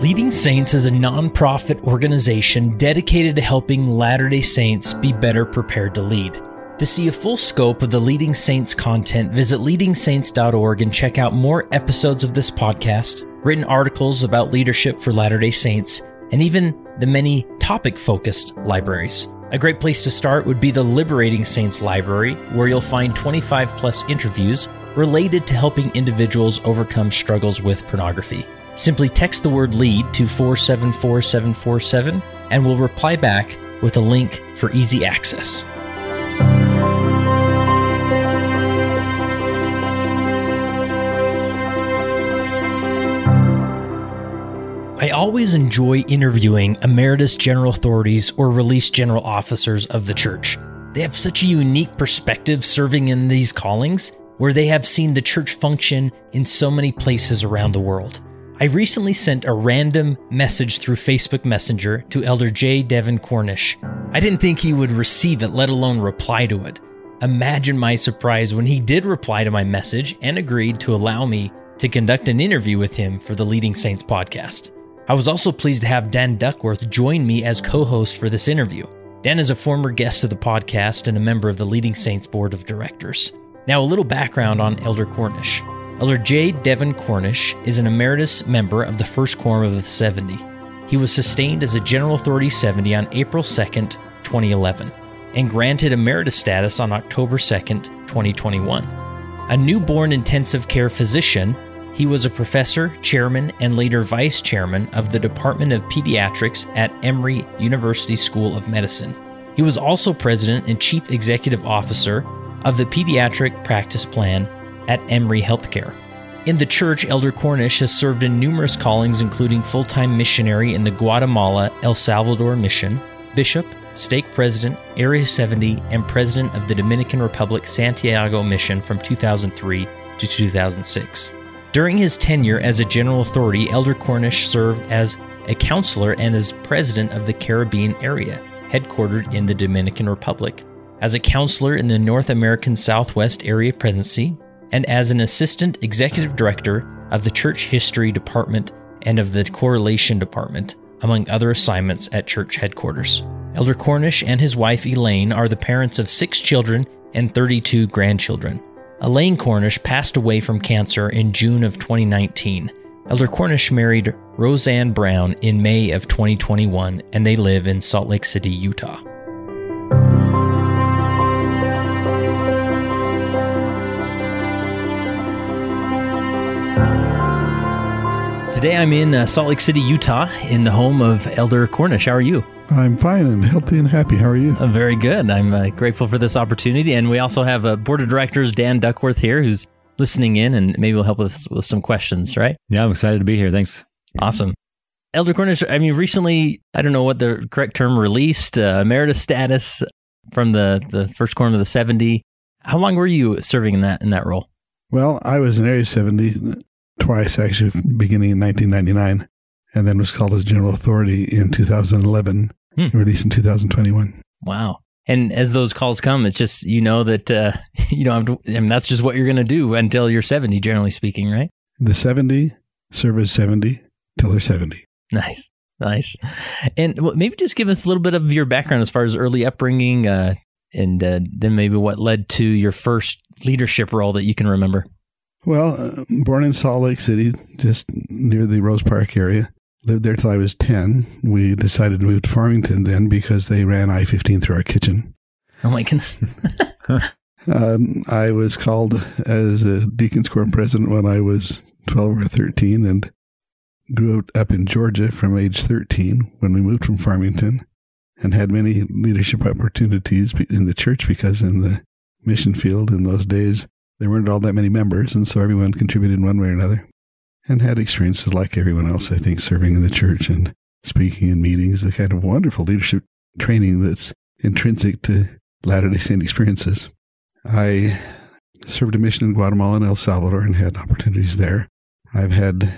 Leading Saints is a nonprofit organization dedicated to helping Latter day Saints be better prepared to lead. To see a full scope of the Leading Saints content, visit leadingsaints.org and check out more episodes of this podcast, written articles about leadership for Latter day Saints, and even the many topic focused libraries. A great place to start would be the Liberating Saints Library, where you'll find 25 plus interviews related to helping individuals overcome struggles with pornography. Simply text the word LEAD to 474747 and we'll reply back with a link for easy access. I always enjoy interviewing emeritus general authorities or released general officers of the church. They have such a unique perspective serving in these callings where they have seen the church function in so many places around the world. I recently sent a random message through Facebook Messenger to Elder J. Devin Cornish. I didn't think he would receive it, let alone reply to it. Imagine my surprise when he did reply to my message and agreed to allow me to conduct an interview with him for the Leading Saints podcast. I was also pleased to have Dan Duckworth join me as co host for this interview. Dan is a former guest of the podcast and a member of the Leading Saints Board of Directors. Now, a little background on Elder Cornish. Elder J. Devin Cornish is an emeritus member of the First Quorum of the 70. He was sustained as a General Authority 70 on April 2, 2011, and granted emeritus status on October 2, 2021. A newborn intensive care physician, he was a professor, chairman, and later vice chairman of the Department of Pediatrics at Emory University School of Medicine. He was also president and chief executive officer of the Pediatric Practice Plan at Emory Healthcare. In the church, Elder Cornish has served in numerous callings, including full time missionary in the Guatemala El Salvador Mission, bishop, stake president, Area 70, and president of the Dominican Republic Santiago Mission from 2003 to 2006. During his tenure as a general authority, Elder Cornish served as a counselor and as president of the Caribbean area, headquartered in the Dominican Republic, as a counselor in the North American Southwest Area Presidency, and as an assistant executive director of the Church History Department and of the Correlation Department, among other assignments at church headquarters. Elder Cornish and his wife Elaine are the parents of six children and 32 grandchildren. Elaine Cornish passed away from cancer in June of 2019. Elder Cornish married Roseanne Brown in May of 2021, and they live in Salt Lake City, Utah. Today I'm in uh, Salt Lake City, Utah, in the home of Elder Cornish. How are you? I'm fine and healthy and happy. How are you? Uh, very good. I'm uh, grateful for this opportunity. And we also have a board of directors, Dan Duckworth, here, who's listening in and maybe will help us with some questions, right? Yeah, I'm excited to be here. Thanks. Awesome. Elder Cornish, I mean, recently, I don't know what the correct term released, uh, emeritus status from the, the first quorum of the 70. How long were you serving in that in that role? Well, I was in Area 70 twice, actually, beginning in 1999, and then was called as General Authority in 2011, hmm. released in 2021. Wow. And as those calls come, it's just, you know, that, uh, you know, I mean, that's just what you're going to do until you're 70, generally speaking, right? The 70 serve as 70 till they're 70. Nice. Nice. And well, maybe just give us a little bit of your background as far as early upbringing uh, and uh, then maybe what led to your first leadership role that you can remember. Well, uh, born in Salt Lake City, just near the Rose Park area. Lived there till I was 10. We decided to move to Farmington then because they ran I 15 through our kitchen. Oh my goodness. um, I was called as a Deacons Quorum president when I was 12 or 13 and grew up in Georgia from age 13 when we moved from Farmington and had many leadership opportunities in the church because in the mission field in those days, there weren't all that many members, and so everyone contributed in one way or another and had experiences like everyone else, I think, serving in the church and speaking in meetings, the kind of wonderful leadership training that's intrinsic to Latter day Saint experiences. I served a mission in Guatemala and El Salvador and had opportunities there. I've had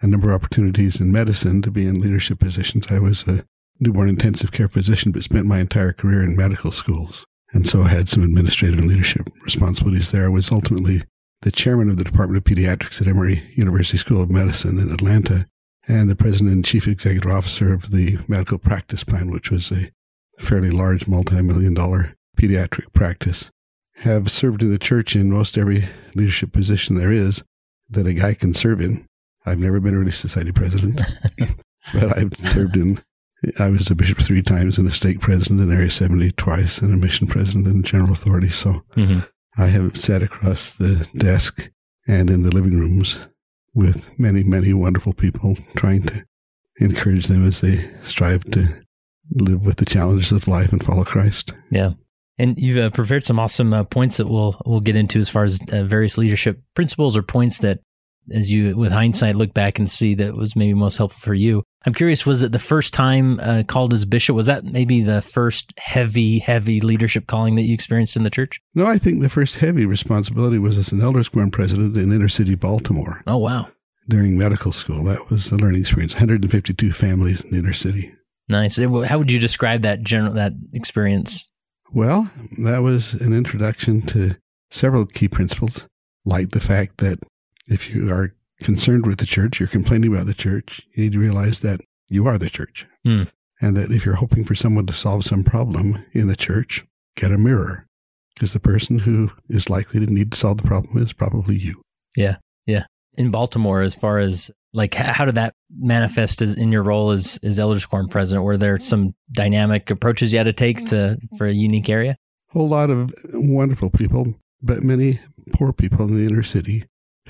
a number of opportunities in medicine to be in leadership positions. I was a newborn intensive care physician, but spent my entire career in medical schools. And so had some administrative and leadership responsibilities there. I was ultimately the chairman of the Department of Pediatrics at Emory University School of Medicine in Atlanta and the president and chief executive officer of the medical practice plan, which was a fairly large multi million dollar pediatric practice. Have served in the church in most every leadership position there is that a guy can serve in. I've never been a Relief Society president, but I've served in. I was a bishop three times and a stake president in Area 70 twice and a mission president and general authority. So mm-hmm. I have sat across the desk and in the living rooms with many, many wonderful people trying to encourage them as they strive to live with the challenges of life and follow Christ. Yeah. And you've uh, prepared some awesome uh, points that we'll we'll get into as far as uh, various leadership principles or points that, as you with hindsight look back and see that was maybe most helpful for you. I'm curious, was it the first time uh, called as bishop? Was that maybe the first heavy, heavy leadership calling that you experienced in the church? No, I think the first heavy responsibility was as an elders quorum president in inner city Baltimore. Oh wow! During medical school, that was a learning experience. 152 families in the inner city. Nice. How would you describe that general that experience? Well, that was an introduction to several key principles, like the fact that if you are concerned with the church, you're complaining about the church, you need to realize that you are the church. Mm. And that if you're hoping for someone to solve some problem in the church, get a mirror because the person who is likely to need to solve the problem is probably you. Yeah. Yeah. In Baltimore, as far as like how did that manifest as in your role as as elders quorum president were there some dynamic approaches you had to take to for a unique area a whole lot of wonderful people but many poor people in the inner city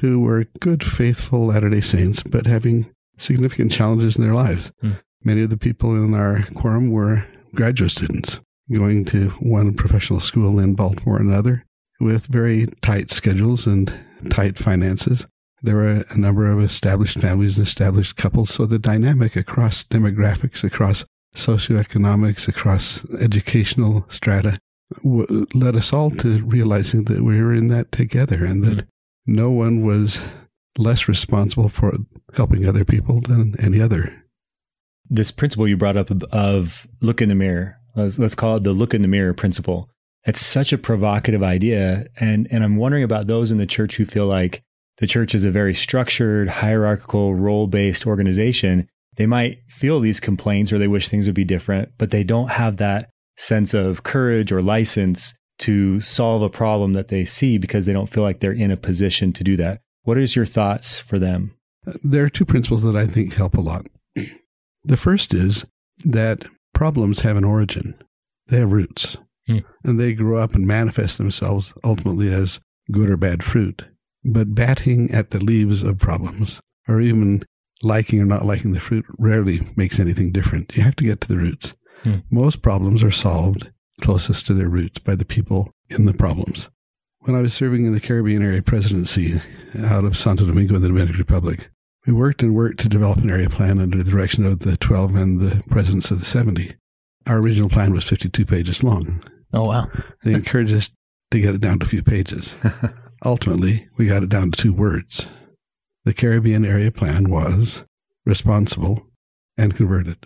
who were good faithful latter-day saints but having significant challenges in their lives hmm. many of the people in our quorum were graduate students going to one professional school in baltimore and another with very tight schedules and tight finances there were a number of established families and established couples. So the dynamic across demographics, across socioeconomics, across educational strata w- led us all to realizing that we were in that together and that mm-hmm. No one was less responsible for helping other people than any other. This principle you brought up of look in the mirror, let's, call it the look in the mirror principle. It's such a provocative idea. And, and I'm wondering about those in the church who feel like the church is a very structured, hierarchical, role based organization, they might feel these complaints or they wish things would be different, but they don't have that sense of courage or license to solve a problem that they see because they don't feel like they're in a position to do that. What is your thoughts for them? There are two principles that I think help a lot. The first is that problems have an origin, they have roots, hmm. and they grow up and manifest themselves ultimately as good or bad fruit. But batting at the leaves of problems, or even liking or not liking the fruit, rarely makes anything different. You have to get to the roots. Hmm. Most problems are solved closest to their roots by the people in the problems. When I was serving in the Caribbean Area Presidency out of Santo Domingo in the Dominican Republic, we worked and worked to develop an area plan under the direction of the 12 and the presidents of the 70. Our original plan was 52 pages long. Oh, wow. They encouraged us to get it down to a few pages. Ultimately, we got it down to two words. The Caribbean Area Plan was responsible and converted.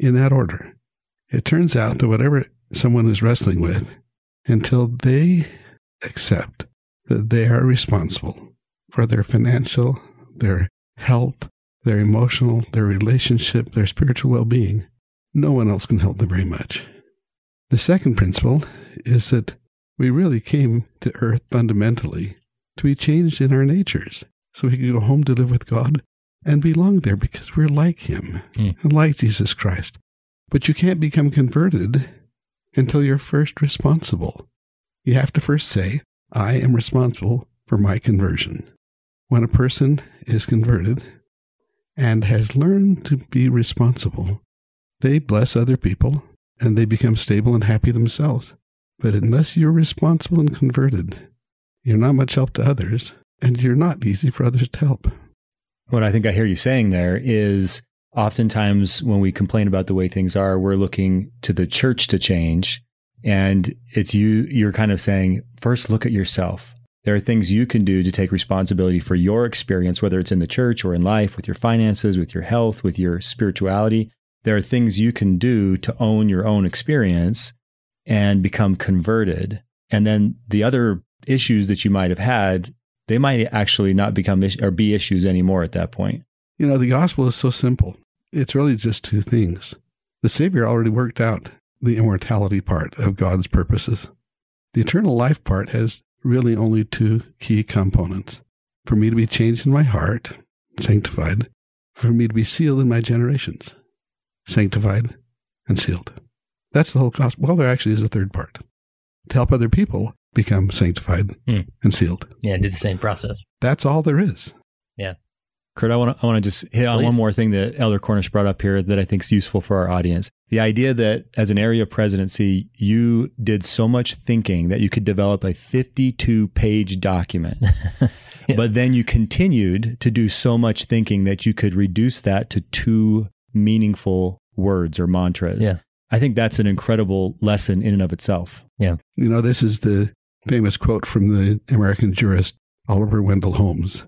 In that order. It turns out that whatever someone is wrestling with, until they accept that they are responsible for their financial, their health, their emotional, their relationship, their spiritual well being, no one else can help them very much. The second principle is that we really came to earth fundamentally to be changed in our natures so we could go home to live with God and belong there because we're like Him mm. and like Jesus Christ. But you can't become converted until you're first responsible. You have to first say, I am responsible for my conversion. When a person is converted and has learned to be responsible, they bless other people and they become stable and happy themselves. But unless you're responsible and converted, you're not much help to others, and you're not easy for others to help. What I think I hear you saying there is oftentimes when we complain about the way things are, we're looking to the church to change. And it's you, you're kind of saying, first look at yourself. There are things you can do to take responsibility for your experience, whether it's in the church or in life, with your finances, with your health, with your spirituality. There are things you can do to own your own experience and become converted. And then the other issues that you might have had, they might actually not become or be issues anymore at that point. You know, the gospel is so simple. It's really just two things. The Savior already worked out the immortality part of God's purposes. The eternal life part has really only two key components for me to be changed in my heart, sanctified, for me to be sealed in my generations, sanctified and sealed. That's the whole gospel. Well, there actually is a third part to help other people become sanctified Hmm. and sealed. Yeah, do the same process. That's all there is. Kurt, I want to I want to just hit on Please. one more thing that Elder Cornish brought up here that I think is useful for our audience. The idea that as an area presidency, you did so much thinking that you could develop a 52 page document. Yeah. But then you continued to do so much thinking that you could reduce that to two meaningful words or mantras. Yeah. I think that's an incredible lesson in and of itself. Yeah. You know, this is the famous quote from the American jurist Oliver Wendell Holmes,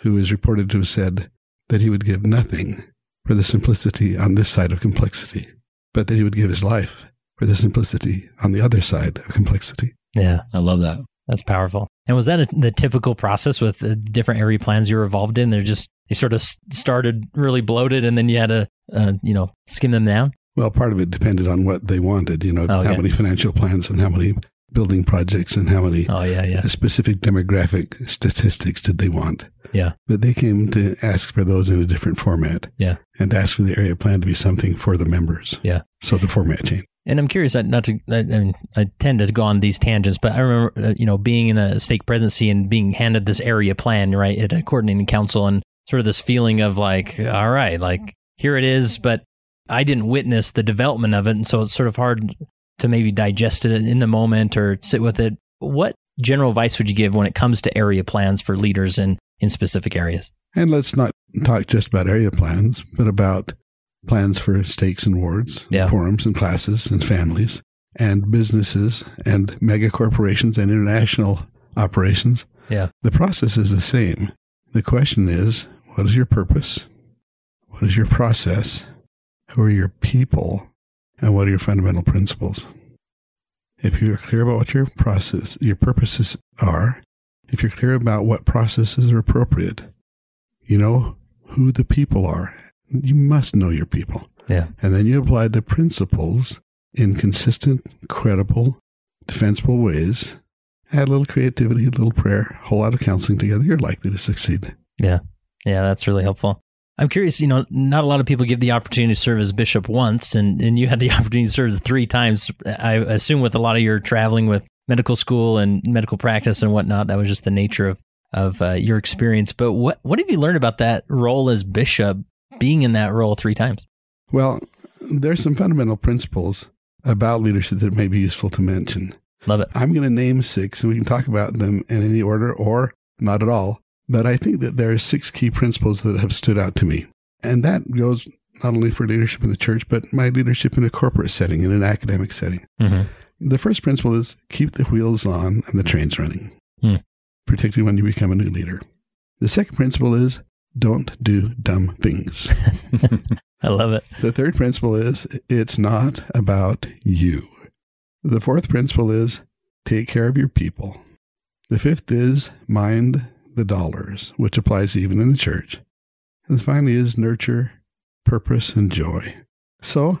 who is reported to have said that he would give nothing for the simplicity on this side of complexity, but that he would give his life for the simplicity on the other side of complexity. Yeah, I love that. that's powerful. And was that a, the typical process with the different area plans you were involved in? They're just they sort of started really bloated, and then you had to uh, you know skim them down. Well, part of it depended on what they wanted, you know, Oh, how many financial plans and how many building projects and how many Oh yeah, yeah, specific demographic statistics did they want. Yeah. But they came to ask for those in a different format. Yeah. And ask for the area plan to be something for the members. Yeah. So the format changed. And I'm curious, not to, I, mean, I tend to go on these tangents, but I remember, uh, you know, being in a stake presidency and being handed this area plan, right, at a coordinating council and sort of this feeling of like, all right, like here it is, but I didn't witness the development of it. And so it's sort of hard to maybe digest it in the moment or sit with it. What general advice would you give when it comes to area plans for leaders in, in specific areas? And let's not talk just about area plans, but about plans for stakes and wards, Yeah. quorums and classes and families and businesses and mega corporations and international operations. Yeah. The process is the same. The question is, what is your purpose? What is your process? Who are your people? And what are your fundamental principles? If you're clear about what your process, your purposes are, if you're clear about what processes are appropriate, you know who the people are. You must know your people. Yeah. And then you apply the principles in consistent, credible, defensible ways. Add a little creativity, a little prayer, a whole lot of counseling together. You're likely to succeed. Yeah, Yeah, that's really helpful. I'm curious, you know, not a lot of people give the opportunity to serve as bishop once, and, and you had the opportunity to serve three times. I assume with a lot of your traveling with medical school and medical practice and whatnot, that was just the nature of of uh, your experience. But what what have you learned about that role as bishop, being in that role three times? Well, there's some fundamental principles about leadership that may be useful to mention. Love it. I'm going to name six, and we can talk about them in any order or not at all. But I think that there are six key principles that have stood out to me. And that goes not only for leadership in the church, but my leadership in a corporate setting, in an academic setting. Mm-hmm. The first principle is keep the wheels on and the trains running, Hmm. particularly when you become a new leader. The second principle is don't do dumb things. I love it. The third principle is it's not about you. The fourth principle is take care of your people. The fifth is mind the dollars, which applies even in the church. And finally is nurture purpose and joy. So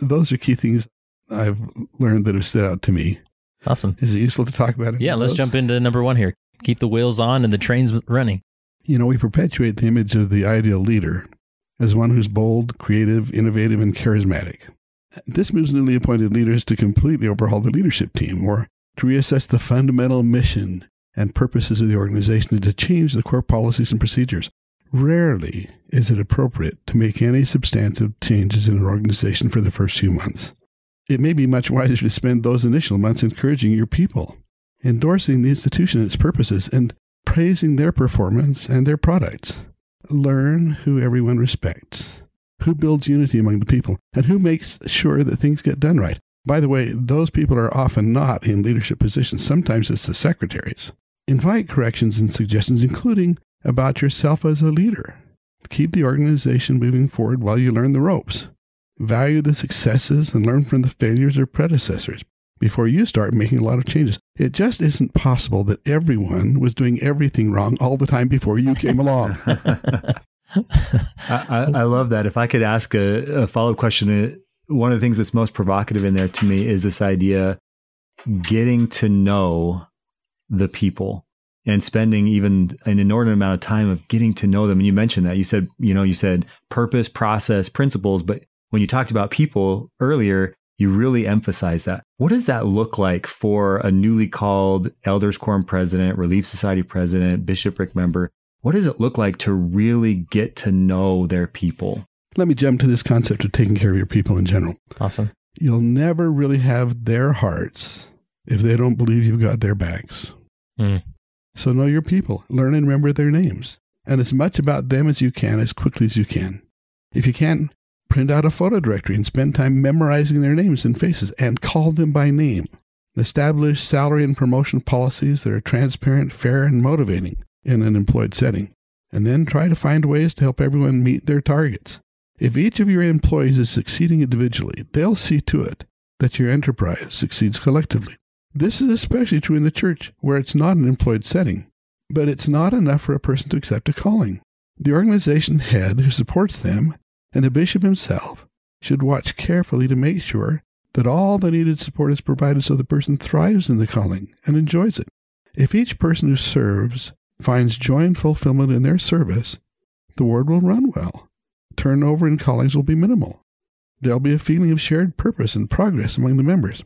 those are key things I've learned that have stood out to me. Awesome. Is it useful to talk about it? Yeah, let's jump into number one here. Keep the wheels on and the trains running. You know, we perpetuate the image of the ideal leader as one who's bold, creative, innovative, and charismatic. This moves newly appointed leaders to completely overhaul the leadership team or to reassess the fundamental mission and purposes of the organization and to change the core policies and procedures. Rarely is it appropriate to make any substantive changes in an organization for the first few months. It may be much wiser to spend those initial months encouraging your people, endorsing the institution and its purposes, and praising their performance and their products. Learn who everyone respects, who builds unity among the people, and who makes sure that things get done right. By the way, those people are often not in leadership positions. Sometimes it's the secretaries. Invite corrections and suggestions, including about yourself as a leader. Keep the organization moving forward while you learn the ropes. Value the successes and learn from the failures of predecessors before you start making a lot of changes. It just isn't possible that everyone was doing everything wrong all the time before you came along. I, I, love that. If I could ask a, a follow up question, uh, one of the things that's most provocative in there to me is this idea getting to know the people and spending even an inordinate amount of time of getting to know them. And you mentioned that you said, you know, you said purpose, process, principles, but when you talked about people earlier, you really emphasize that. What does that look like for a newly called Elders Quorum president, Relief Society president, bishopric member? What does it look like to really get to know their people? Let me jump to this concept of taking care of your people in general. Awesome. You'll never really have their hearts if they don't believe you've got their backs. Mm. So know your people, learn and remember their names, and as much about them as you can as quickly as you can. If you can't, print out a photo directory and spend time memorizing their names and faces and call them by name. Establish salary and promotion policies that are transparent, fair, and motivating in an employed setting. And then try to find ways to help everyone meet their targets. If each of your employees is succeeding individually, they'll see to it that your enterprise succeeds collectively. This is especially true in the church, where it's not an employed setting. But it's not enough for a person to accept a calling. The organization head who supports them and the bishop himself should watch carefully to make sure that all the needed support is provided so the person thrives in the calling and enjoys it. If each person who serves finds joy and fulfillment in their service, the ward will run well. Turnover in callings will be minimal. There'll be a feeling of shared purpose and progress among the members.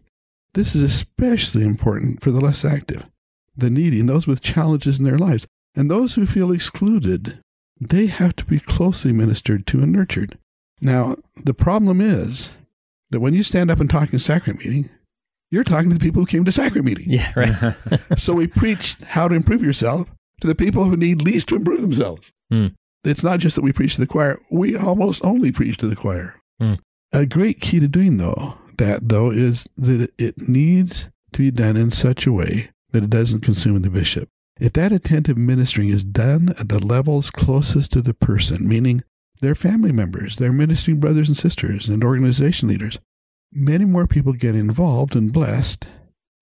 This is especially important for the less active, the needy, and those with challenges in their lives, and those who feel excluded. They have to be closely ministered to and nurtured. Now, the problem is that when you stand up and talk in sacrament meeting, you're talking to the people who came to sacrament meeting. Yeah, right. so we preach how to improve yourself to the people who need least to improve themselves. Mm. It's not just that we preach to the choir, we almost only preach to the choir. Mm. A great key to doing though that though is that it needs to be done in such a way that it doesn't consume the bishop. If that attentive ministering is done at the levels closest to the person, meaning their family members, their ministering brothers and sisters, and organization leaders, many more people get involved and blessed,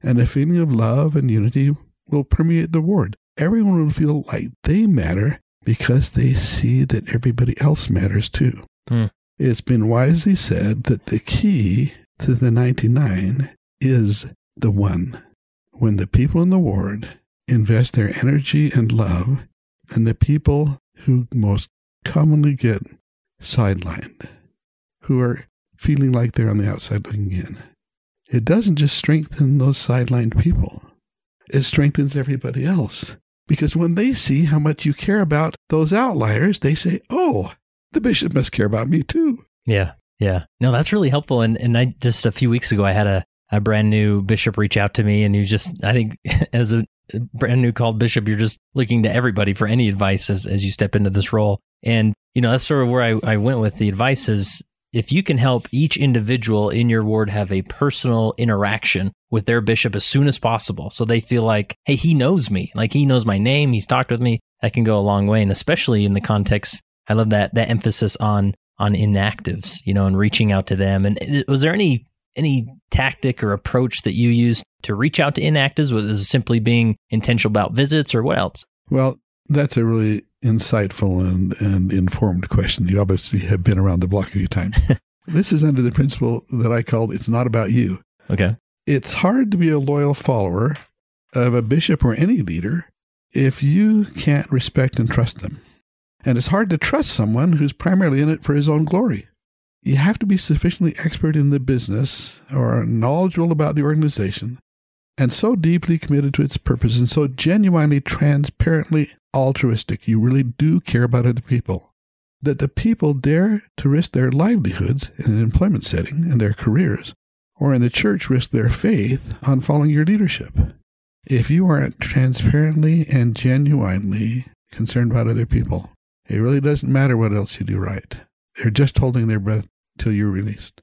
and a feeling of love and unity will permeate the ward. Everyone will feel like they matter because they see that everybody else matters too. Hmm. It's been wisely said that the key to the 99 is the one. When the people in the ward invest their energy and love in the people who most commonly get sidelined, who are feeling like they're on the outside looking in, it doesn't just strengthen those sidelined people, it strengthens everybody else. Because when they see how much you care about those outliers, they say, oh, the bishop must care about me too. Yeah. Yeah. No, that's really helpful. And and I just a few weeks ago I had a, a brand new bishop reach out to me and he was just I think as a brand new called bishop, you're just looking to everybody for any advice as, as you step into this role. And, you know, that's sort of where I, I went with the advice is if you can help each individual in your ward have a personal interaction with their bishop as soon as possible so they feel like hey he knows me like he knows my name he's talked with me that can go a long way and especially in the context i love that that emphasis on on inactives, you know, and reaching out to them. And uh, was there any any tactic or approach that you use to reach out to inactives? Was it simply being intentional about visits, or what else? Well, that's a really insightful and, and informed question. You obviously have been around the block a few times. this is under the principle that I called "It's not about you." Okay. It's hard to be a loyal follower of a bishop or any leader if you can't respect and trust them. And it's hard to trust someone who's primarily in it for his own glory. You have to be sufficiently expert in the business or knowledgeable about the organization and so deeply committed to its purpose and so genuinely, transparently altruistic, you really do care about other people, that the people dare to risk their livelihoods in an employment setting and their careers, or in the church risk their faith on following your leadership. If you aren't transparently and genuinely concerned about other people, it really doesn't matter what else you do right. They're just holding their breath till you're released.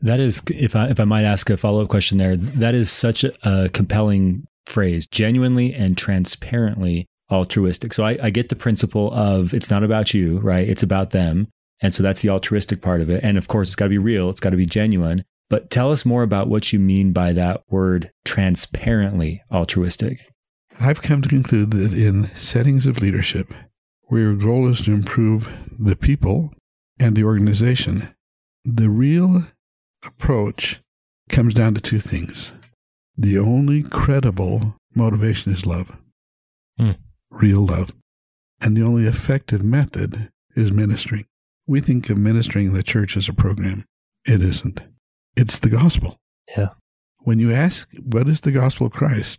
That is, if I if I might ask a follow up question there, that is such a, a, compelling phrase, genuinely and transparently altruistic. So I, I get the principle of it's not about you, right? It's about them, and so that's the altruistic part of it. And of course, it's got to be real. It's got to be genuine. But tell us more about what you mean by that word transparently altruistic. I've come to conclude that in settings of leadership, where your goal is to improve the people and the organization, the real approach comes down to two things. The only credible motivation is love, Hmm. real love. And the only effective method is ministering. We think of ministering in the church as a program. It isn't. It's the gospel. Yeah. When you ask, what is the gospel of Christ?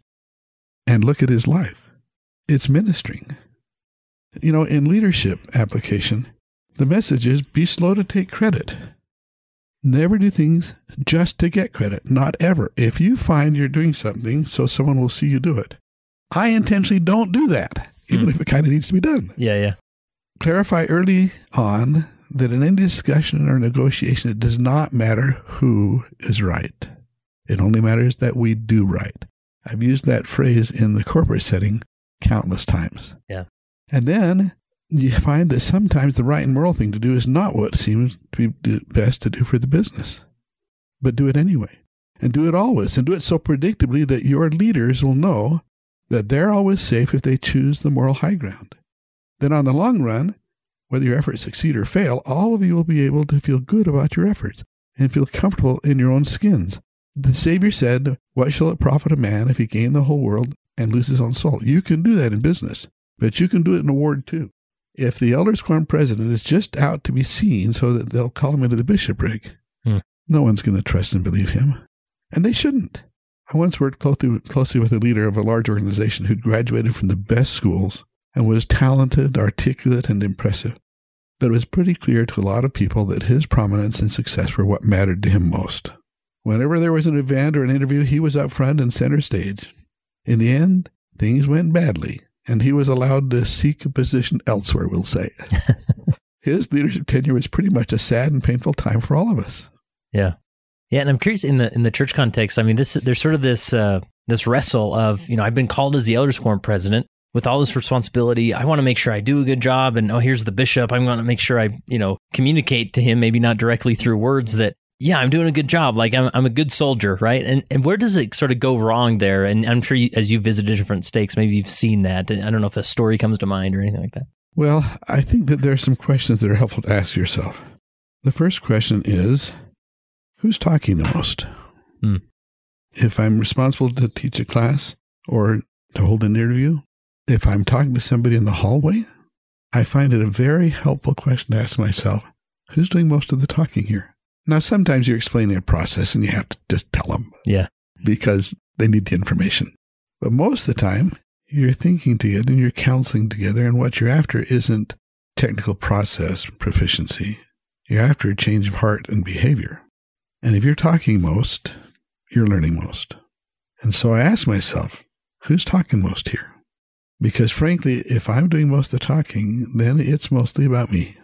And look at his life, it's ministering. You know, in leadership application, the message is be slow to take credit. Never do things just to get credit, not ever. If you find you're doing something so someone will see you do it, I intentionally don't do that, even Hmm. if it kind of needs to be done Yeah, yeah. clarify early on that in any discussion or negotiation, it does not matter who is right. It only matters that we do right. I've used that phrase in the corporate setting countless times. Yeah. And then you find that sometimes the right and moral thing to do is not what seems to be best to do for the business, but do it anyway. And do it always, and do it so predictably that your leaders will know that they're always safe if they choose the moral high ground then on the long run, whether your efforts succeed or fail, all of you will be able to feel good about your efforts and feel comfortable in your own skins. The Savior said, What shall it profit a man if he gain the whole world and lose his own soul? You can do that in business, but you can do it in a ward too. If the elders quorum president is just out to be seen so that they'll call him into the bishopric, Hmm. no one's going to trust and believe him. And they shouldn't. I once worked closely, closely with a leader of a large organization who'd graduated from the best schools and was talented, articulate, and impressive. But it was pretty clear to a lot of people that his prominence and success were what mattered to him most. Whenever there was an event or an interview, he was up front and center stage. In the end, things went badly, and he was allowed to seek a position elsewhere, we'll say. his leadership tenure was pretty much a sad and painful time for all of us. Yeah, Yeah, and I'm curious in the in the church context. I mean, this there's sort of this uh, this wrestle of you know I've been called as the elders quorum president with all this responsibility. I want to make sure I do a good job, and oh, here's the bishop. I'm going to make sure I you know communicate to him, maybe not directly through words, that yeah, I'm doing a good job. Like I'm I'm a good soldier, right? And and where does it sort of go wrong there? And I'm sure you, as you visited different stakes, maybe you've seen that. I don't know if a story comes to mind or anything like that. Well, I think that there are some questions that are helpful to ask yourself. The first question is who's talking the most? Hmm. If I'm responsible to teach a class or to hold an interview, if I'm talking to somebody in the hallway, I find it a very helpful question to ask myself who's doing most of the talking here? Now, sometimes you're explaining a process and you have to just tell them Yeah. because they need the information. But most of the time, you're thinking together and you're counseling together, and what you're after isn't technical process proficiency. You're after a change of heart and behavior. And if you're talking most, you're learning most. And so I ask myself, who's talking most here? Because frankly, if I'm doing most of the talking, then it's mostly about me.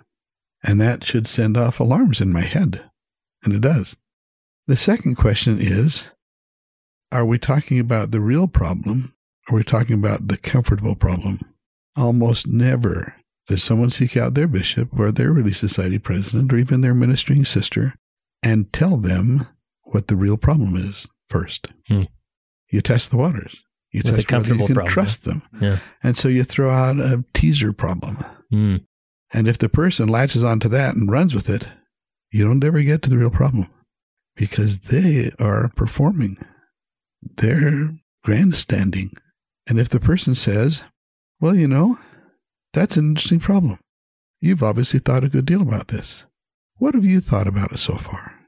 And that should send off alarms in my head. And it does. The second question is Are we talking about the real problem? Or are we talking about the comfortable problem? Almost never does someone seek out their bishop or their Relief Society president or even their ministering sister and tell them what the real problem is first. Hmm. You test the waters. You With test whether comfortable you can problem, trust them. Yeah. And so you throw out a teaser problem. Hmm. And if the person latches onto that and runs with it, you don't ever get to the real problem because they are performing. They're grandstanding. And if the person says, well, you know, that's an interesting problem. You've obviously thought a good deal about this. What have you thought about it so far?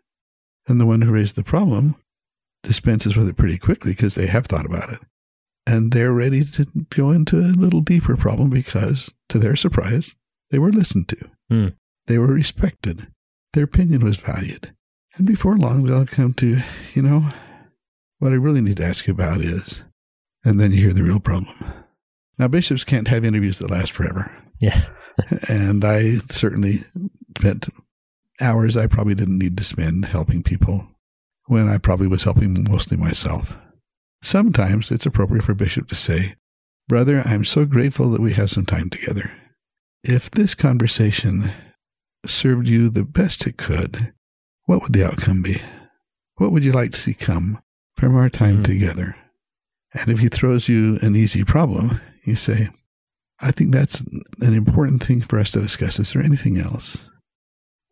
And the one who raised the problem dispenses with it pretty quickly because they have thought about it. And they're ready to go into a little deeper problem because, to their surprise, they were listened to. Hmm. They were respected. Their opinion was valued. And before long, they'll come to, you know, what I really need to ask you about is, and then you hear the real problem. Now, bishops can't have interviews that last forever. Yeah. and I certainly spent hours I probably didn't need to spend helping people when I probably was helping mostly myself. Sometimes it's appropriate for a bishop to say, Brother, I'm so grateful that we have some time together. If this conversation served you the best it could, what would the outcome be? What would you like to see come from our time Mhm. together? And if he throws you an easy problem, you say, I think that's an important thing for us to discuss. Is there anything else?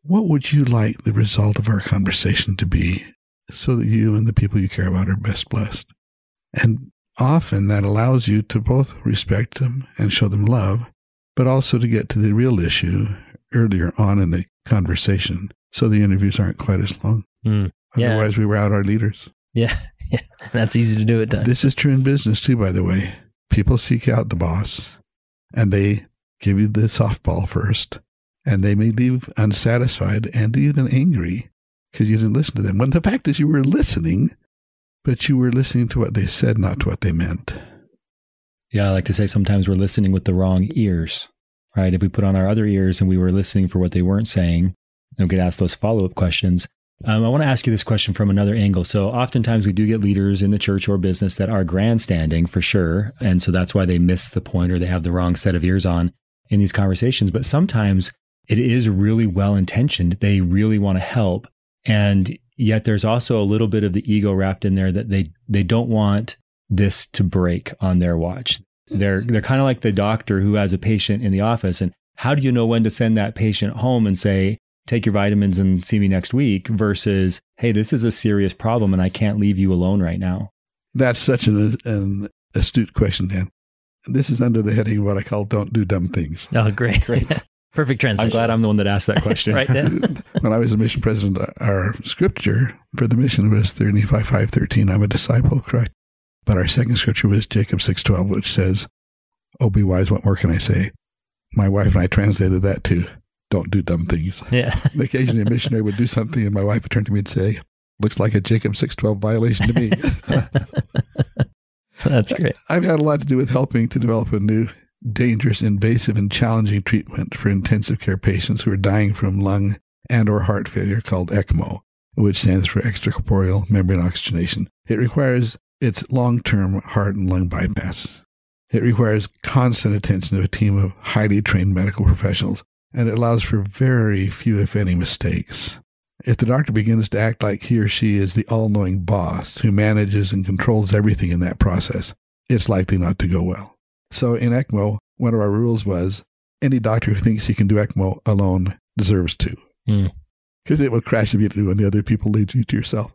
What would you like the result of our conversation to be so that you and the people you care about are best blessed? And often that allows you to both respect them and show them love, but also to get to the real issue earlier on in the conversation so the interviews aren't quite as long. Mm, yeah. Otherwise, we rout our leaders. Yeah. Yeah. That's easy to do at times. This is true in business too, by the way. People seek out the boss and they give you the softball first, and they may leave unsatisfied and even angry because you didn't listen to them. When the fact is, you were listening, but you were listening to what they said, not to what they meant. Yeah, I like to say sometimes we're listening with the wrong ears, right? If we put on our other ears and we were listening for what they weren't saying, then we could ask those follow up questions. Um, I want to ask you this question from another angle. So, oftentimes we do get leaders in the church or business that are grandstanding for sure. And so that's why they miss the point or they have the wrong set of ears on in these conversations. But sometimes it is really well intentioned. They really want to help. And yet there's also a little bit of the ego wrapped in there that they, they don't want this to break on their watch. They're, they're kind of like the doctor who has a patient in the office. And how do you know when to send that patient home and say, take your vitamins and see me next week versus, hey, this is a serious problem and I can't leave you alone right now? That's such an, an astute question, Dan. This is under the heading of what I call don't do dumb things. Oh, great. Great. Perfect transition. I'm glad I'm the one that asked that question. right, Dan? when I was a mission president, our scripture for the mission was 3 Nephi, 5, 13. I'm a disciple, correct? But our second scripture was Jacob 6.12, which says, Oh, be wise, what more can I say? My wife and I translated that to don't do dumb things. Yeah. Occasionally, a missionary would do something, and my wife would turn to me and say, "Looks like a Jacob six twelve violation to me." That's great. I've had a lot to do with helping to develop a new, dangerous, invasive, and challenging treatment for intensive care patients who are dying from lung and or heart failure called ECMO, which stands for extracorporeal membrane oxygenation. It requires its long-term heart and lung bypass. It requires constant attention of a team of highly trained medical professionals and it allows for very few, if any, mistakes. If the doctor begins to act like he or she is the all knowing boss who manages and controls everything in that process, it's likely not to go well. So in ECMO, one of our rules was any doctor who thinks he can do ECMO alone deserves to. Because mm. it will crash if you immediately when the other people lead you to yourself.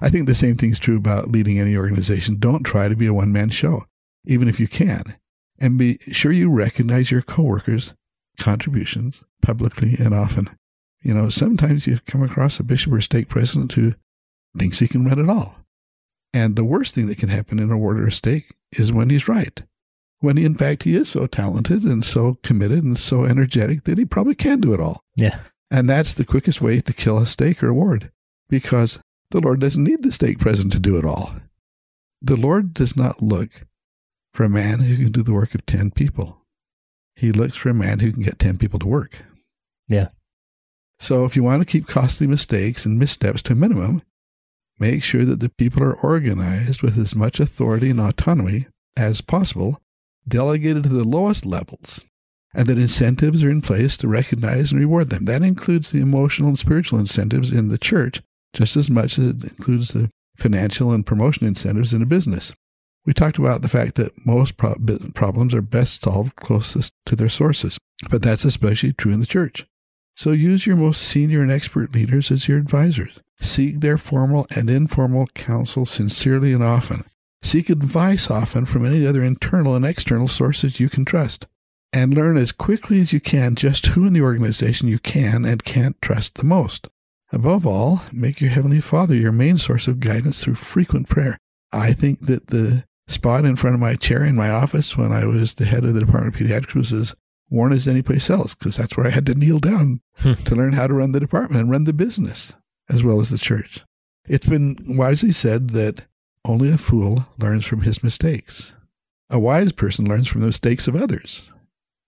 I think the same thing is true about leading any organization. Don't try to be a one man show, even if you can. And be sure you recognize your coworkers contributions publicly and often. You know, sometimes you come across a bishop or stake president who thinks he can run it all. And the worst thing that can happen in a ward or a stake is when he's right. When he, in fact, he is so talented and so committed and so energetic that he probably can do it all. Yeah. And that's the quickest way to kill a stake or a ward because the Lord doesn't need the stake present to do it all. The Lord does not look for a man who can do the work of 10 people. He looks for a man who can get 10 people to work. Yeah. So if you want to keep costly mistakes and missteps to a minimum, make sure that the people are organized with as much authority and autonomy as possible, delegated to the lowest levels, and that incentives are in place to recognize and reward them. That includes the emotional and spiritual incentives in the church just as much as it includes the financial and promotion incentives in a business. We talked about the fact that most pro- problems are best solved closest to their sources, but that's especially true in the church. So use your most senior and expert leaders as your advisors. Seek their formal and informal counsel sincerely and often. Seek advice often from any other internal and external sources you can trust. And learn as quickly as you can just who in the organization you can and can't trust the most. Above all, make your Heavenly Father your main source of guidance through frequent prayer. I think that the spot in front of my chair in my office when I was the head of the Department of Pediatrics was as worn as any place else because that's where I had to kneel down hmm. to learn how to run the department and run the business as well as the church. It's been wisely said that only a fool learns from his mistakes. A wise person learns from the mistakes of others.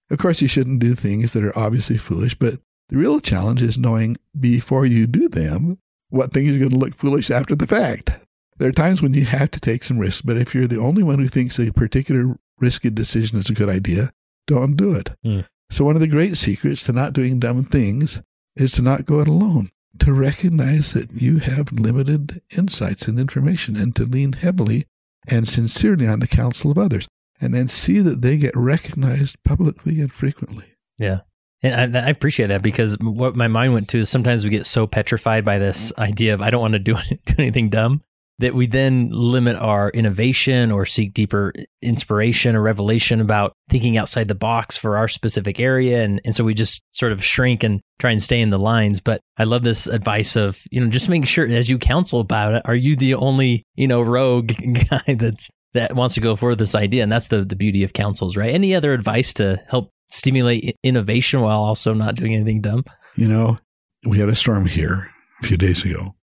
Of course, you shouldn't do things that are obviously foolish, but the real challenge is knowing before you do them what things are going to look foolish after the fact. There are times when you have to take some risks, but if you're the only one who thinks a particular risky decision is a good idea, don't do it. Mm. So, one of the great secrets to not doing dumb things is to not go it alone, to recognize that you have limited insights and information, and to lean heavily and sincerely on the counsel of others. and then see that they get recognized publicly and frequently. Yeah. And I, I, appreciate that because what my mind went to is sometimes we get so petrified by this mm-hmm. idea of I don't want to do, do anything dumb that we then limit our innovation or seek deeper inspiration or revelation about thinking outside the box for our specific area. And, and so we just sort of shrink and try and stay in the lines. But I love this advice of, you know, just making sure as you counsel about it, are you the only, you know, rogue guy that's that wants to go for this idea? And that's the, the beauty of counsels, right? Any other advice to help stimulate innovation while also not doing anything dumb? You know, we had a storm here a few days ago.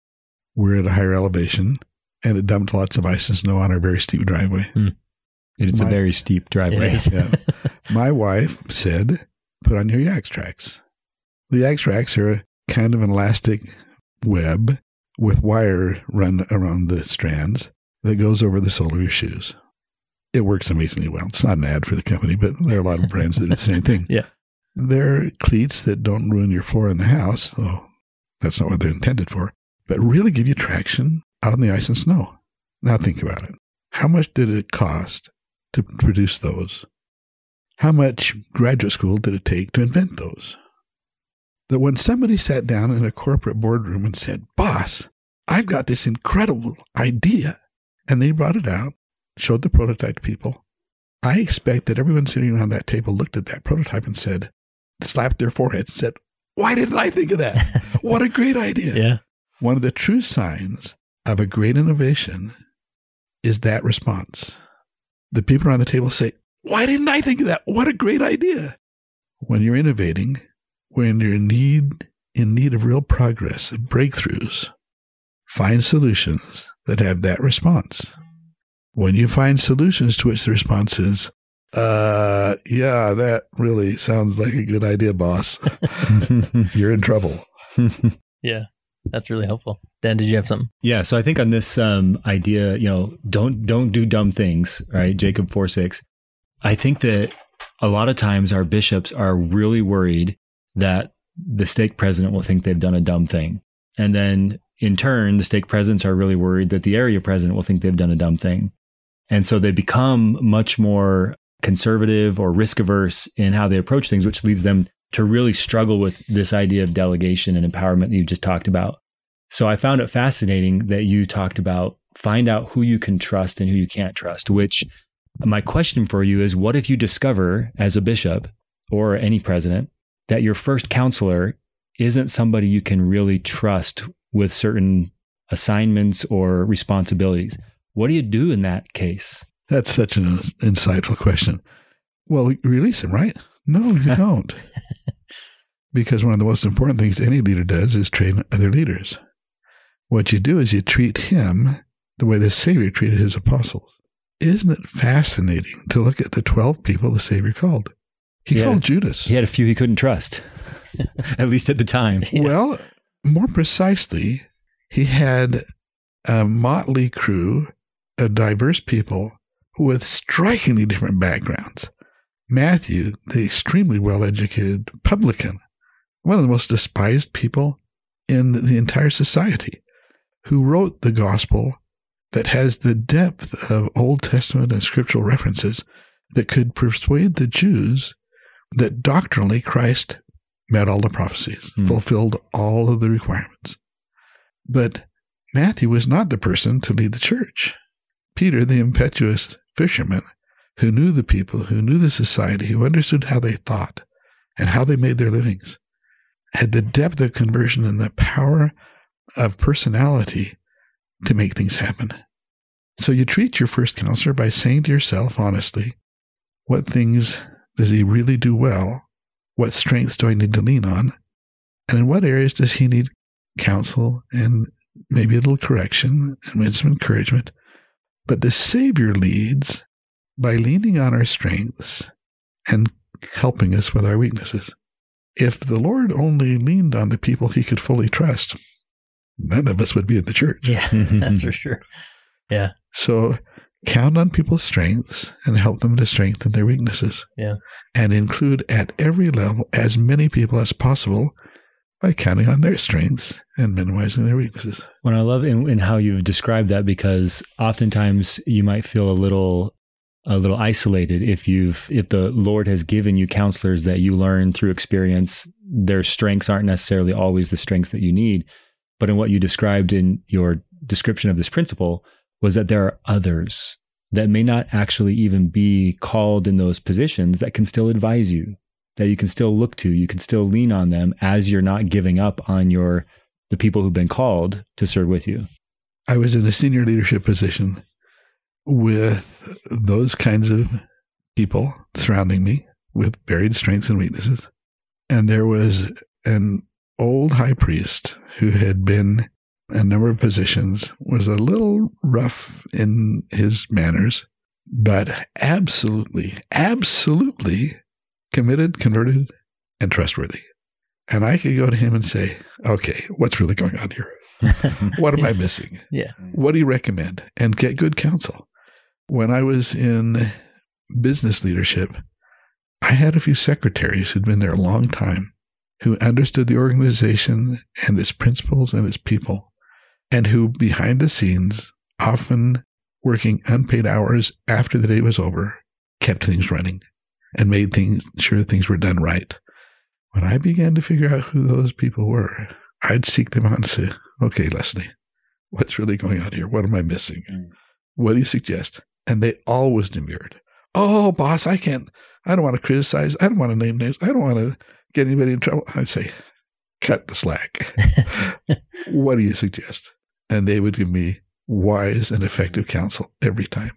We're at a higher elevation and it dumped lots of ice and snow on our very steep driveway. Hmm. It's My, a very steep driveway. yeah. My wife said, put on your Yaktrax. The Yaktrax are a kind of an elastic web with wire run around the strands that goes over the sole of your shoes. It works amazingly well. It's not an ad for the company, but there are a lot of brands that do the same thing. Yeah. They're cleats that don't ruin your floor in the house, though that's not what they're intended for, but really give you traction out on the ice and snow. Now think about it. How much did it cost to produce those? How much graduate school did it take to invent those? That when somebody sat down in a corporate boardroom and said, Boss, I've got this incredible idea, and they brought it out, showed the prototype to people, I expect that everyone sitting around that table looked at that prototype and said, slapped their foreheads and said, Why didn't I think of that? what a great idea. Yeah. One of the true signs of a great innovation is that response. The people around the table say, Why didn't I think of that? What a great idea. When you're innovating, when you're in need, in need of real progress, breakthroughs, find solutions that have that response. When you find solutions to which the response is, uh, yeah, that really sounds like a good idea, boss. You're in trouble. yeah. That's really helpful. Dan, did you have something? Yeah. So I think on this um, idea, you know, don't don't do dumb things, right? Jacob four six. I think that a lot of times our bishops are really worried that the stake president will think they've done a dumb thing, and then in turn, the stake presidents are really worried that the area president will think they've done a dumb thing, and so they become much more conservative or risk averse in how they approach things, which leads them to really struggle with this idea of delegation and empowerment that you just talked about. So I found it fascinating that you talked about find out who you can trust and who you can't trust, which my question for you is what if you discover as a bishop or any president that your first counselor isn't somebody you can really trust with certain assignments or responsibilities? What do you do in that case? That's such an insightful question. Well, release him, right? No, you don't. because one of the most important things any leader does is train other leaders. What you do is you treat him the way the Savior treated his apostles. Isn't it fascinating to look at the 12 people the Savior called? He, he called had, Judas. He had a few he couldn't trust, at least at the time. Yeah. Well, more precisely, he had a motley crew of diverse people with strikingly different backgrounds. Matthew, the extremely well educated publican, one of the most despised people in the entire society, who wrote the gospel that has the depth of Old Testament and scriptural references that could persuade the Jews that doctrinally Christ met all the prophecies, mm. fulfilled all of the requirements. But Matthew was not the person to lead the church. Peter, the impetuous fisherman, who knew the people, who knew the society, who understood how they thought and how they made their livings, had the depth of conversion and the power of personality to make things happen. So you treat your first counselor by saying to yourself honestly, what things does he really do well? What strengths do I need to lean on? And in what areas does he need counsel and maybe a little correction and some encouragement? But the Savior leads by leaning on our strengths and helping us with our weaknesses. If the Lord only leaned on the people he could fully trust, none of us would be in the church. Yeah, that's for sure. Yeah. So count on people's strengths and help them to strengthen their weaknesses. Yeah. And include at every level as many people as possible by counting on their strengths and minimizing their weaknesses. What I love in, in how you've described that because oftentimes you might feel a little a little isolated if you've if the Lord has given you counselors that you learn through experience. Their strengths aren't necessarily always the strengths that you need, but in what you described in your description of this principle was that there are others that may not actually even be called in those positions that can still advise you, that you can still look to, you can still lean on them as you're not giving up on your the people who've been called to serve with you. I was in a senior leadership position with those kinds of people surrounding me with varied strengths and weaknesses. And there was an old high priest who had been a number of positions, was a little rough in his manners, but absolutely, absolutely committed, converted, and trustworthy. And I could go to him and say, okay, what's really going on here? what am I missing? Yeah. What do you recommend? And get good counsel. When I was in business leadership, I had a few secretaries who'd been there a long time who understood the organization and its principles and its people, and who behind the scenes, often working unpaid hours after the day was over, kept things running and made things sure things were done right. When I began to figure out who those people were, I'd seek them out and say, okay, Leslie, what's really going on here? What am I missing? Mm. What do you suggest? And they always demurred. Oh, boss, I can't, I don't want to criticize. I don't want to name names. I don't want to get anybody in trouble. I'd say, cut the slack. what do you suggest? And they would give me wise and effective counsel every time.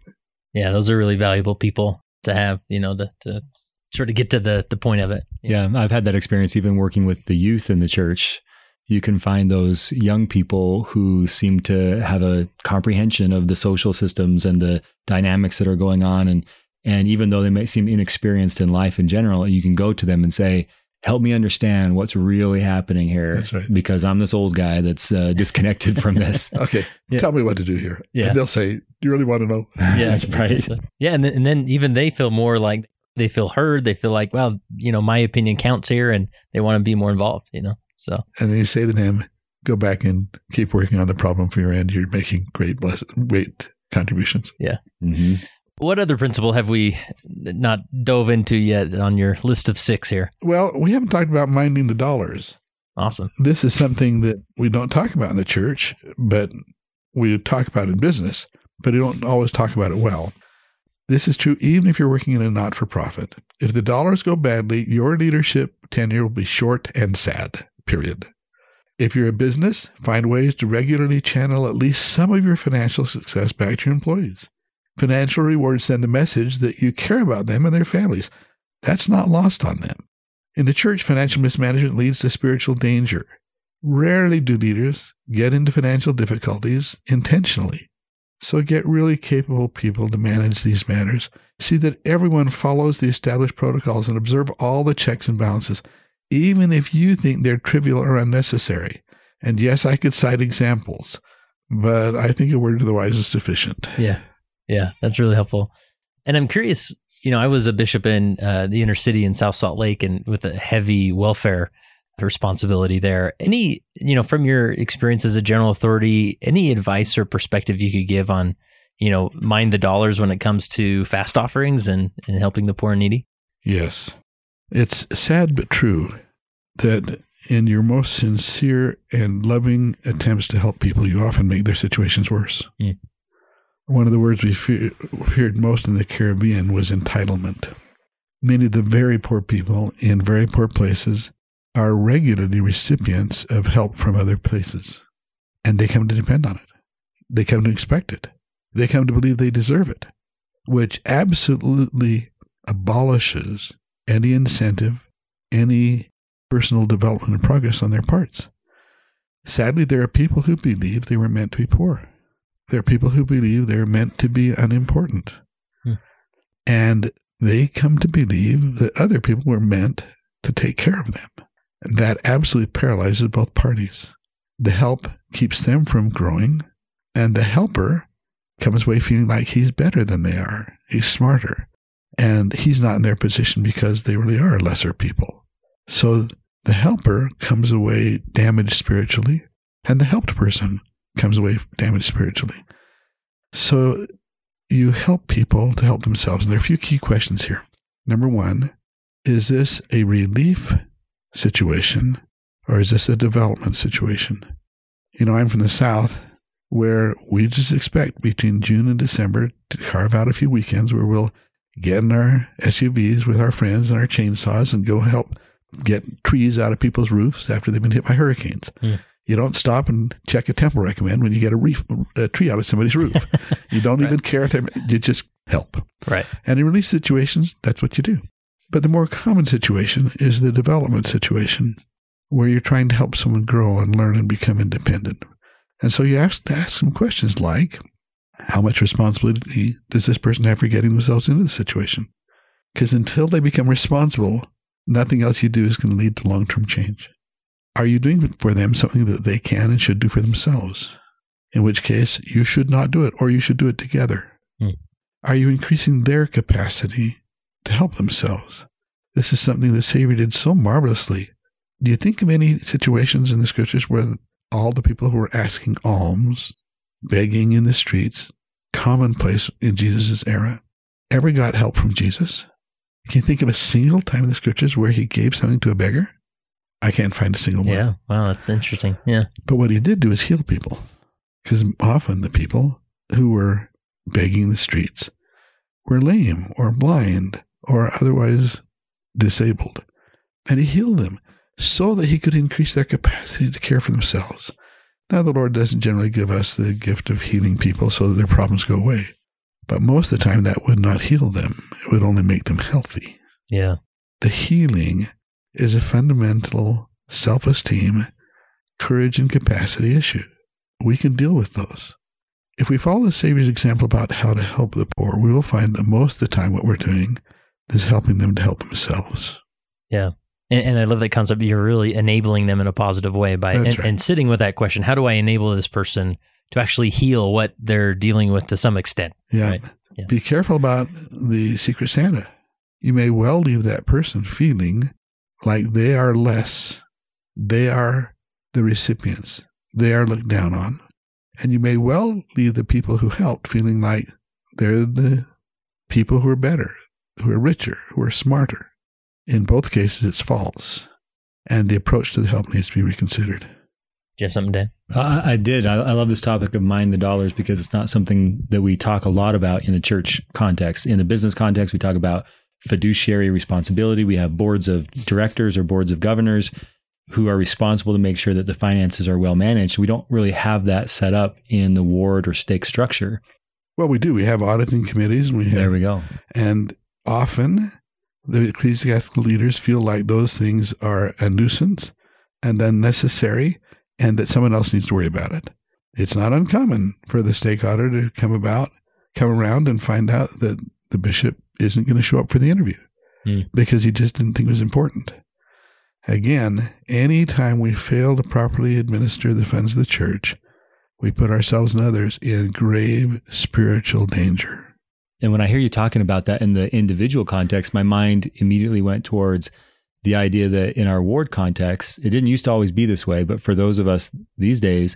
Yeah, those are really valuable people to have, you know, to, to sort of get to the, the point of it. Yeah, I've had that experience even working with the youth in the church. You can find those young people who seem to have a comprehension of the social systems and the dynamics that are going on. And, and even though they may seem inexperienced in life in general, you can go to them and say, help me understand what's really happening here That's right. because I'm this old guy that's uh, disconnected from this. Okay, Yeah. tell me what to do here. Yeah. And they'll say, Do you really want to know? Yeah, right. Yeah, and then, and then even they feel more like they feel heard. They feel like, well, you know, my opinion counts here, and they want to be more involved. You know, so And then you say to them, Go back and keep working on the problem from your end. You're making great, bless- great contributions. hmm what other principle have we not dove into yet on your list of six here? Well, we haven't talked about minding the dollars. Awesome. This is something that we don't talk about in the church, but we talk about in business, but we don't always talk about it well. This is true even if you're working in a not for profit. If the dollars go badly, your leadership tenure will be short and sad, period. If you're a business, find ways to regularly channel at least some of your financial success back to your employees. Financial rewards send the message that you care about them and their families. That's not lost on them. In the church, financial mismanagement leads to spiritual danger. Rarely do leaders get into financial difficulties intentionally. So get really capable people to manage these matters. See that everyone follows the established protocols and observe all the checks and balances, even if you think they're trivial or unnecessary. And yes, I could cite examples, but I think a word to the wise is sufficient. Yeah. Yeah. That's really helpful. And I'm curious, you know, I was a bishop in uh, the inner city in South Salt Lake and with a heavy welfare responsibility there. Any, you know, from your experience as a general authority, any advice or perspective you could give on, you know, mind the dollars when it comes to fast offerings and, and helping the poor and needy? Yes. It's sad but true that in your most sincere and loving attempts to help people, you often make their situations worse. Mm. One of the words we fear, feared most in the Caribbean was entitlement. Many of the very poor people in very poor places are regularly recipients of help from other places, and they come to depend on it. They come to expect it. They come to believe they deserve it, which absolutely abolishes any incentive, any personal development and progress on their parts. Sadly, there are people who believe they were meant to be poor. There are people who believe they're meant to be unimportant. Hmm. And they come to believe that other people were meant to take care of them. And that absolutely paralyzes both parties. The help keeps them from growing, and the helper comes away feeling like he's better than they are. He's smarter. And he's not in their position because they really are lesser people. So the helper comes away damaged spiritually, and the helped person comes away damaged spiritually. So you help people to help themselves. And there are a few key questions here. Number one, is this a relief situation or is this a development situation? You know, I'm from the South where we just expect between June and December to carve out a few weekends where we'll get in our SUVs with our friends and our chainsaws and go help get trees out of people's roofs after they've been hit by hurricanes. Hmm. You don't stop and check a temple recommend when you get a, reef, a tree out of somebody's roof. you don't Right. even care if they you just help. Right. And in relief situations, that's what you do. But the more common situation is the development situation where you're trying to help someone grow and learn and become independent. And so you to ask some questions like, how much responsibility does this person have for getting themselves into the situation? Because until they become responsible, nothing else you do is going to lead to long term change. Are you doing for them something that they can and should do for themselves? In which case, you should not do it, or you should do it together. Hmm. Are you increasing their capacity to help themselves? This is something the Savior did so marvelously. Do you think of any situations in the scriptures where all the people who were asking alms, begging in the streets, commonplace in Jesus' era, ever got help from Jesus? Can you think of a single time in the scriptures where he gave something to a beggar? I can't find a single one. Yeah. Wow, that's interesting. Yeah. But what he did do is heal people. Because often the people who were begging in the streets were lame or blind or otherwise disabled. And he healed them so that he could increase their capacity to care for themselves. Now, the Lord doesn't generally give us the gift of healing people so that their problems go away. But most of the time, that would not heal them, it would only make them healthy. Yeah. The healing is a fundamental self esteem, courage, and capacity issue. We can deal with those. If we follow the Savior's example about how to help the poor, we will find that most of the time what we're doing is helping them to help themselves. And, and I love that concept. You're really enabling them in a positive way by and, right. and sitting with that question. How do I enable this person to actually heal what they're dealing with to some extent? Yeah. Right. Yeah. Be careful about the Secret Santa. You may well leave that person feeling like they are less. They are the recipients. They are looked down on. And you may well leave the people who helped feeling like they're the people who are better, who are richer, who are smarter. In both cases, it's false. And the approach to the help needs to be reconsidered. Do you have something, Dan? I, I did. I, I love this topic of mind the dollars because it's not something that we talk a lot about in the church context. In the business context, we talk about fiduciary responsibility. We have boards of directors or boards of governors who are responsible to make sure that the finances are well managed. We don't really have that set up in the ward or stake structure. Well, we do. We have auditing committees and we have There we go. And often the ecclesiastical leaders feel like those things are a nuisance and unnecessary and that someone else needs to worry about it. It's not uncommon for the stake auditor to come about, come around and find out that the bishop isn't going to show up for the interview Hmm. because he just didn't think it was important. Again, anytime we fail to properly administer the funds of the church, we put ourselves and others in grave spiritual danger. And when I hear you talking about that in the individual context, my mind immediately went towards the idea that in our ward context, it didn't used to always be this way, but for those of us these days,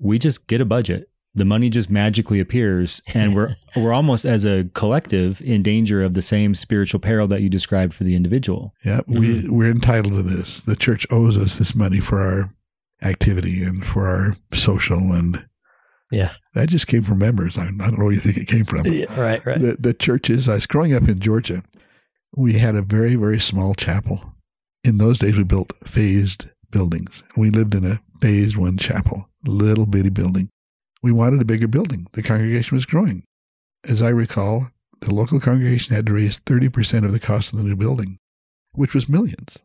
we just get a budget. The money just magically appears, and we're we're almost as a collective in danger of the same spiritual peril that you described for the individual. Yeah, mm-hmm. we we're entitled to this. The church owes us this money for our activity and for our social and Yeah. that just came from members. I, I don't know where you think it came from. Yeah, right. Right. The the churches. I was growing up in Georgia. We had a very very small chapel. In those days, we built phased buildings. We lived in a phased one chapel, little bitty building. We wanted a bigger building. The congregation was growing. As I recall, the local congregation had to raise 30% of the cost of the new building, which was millions.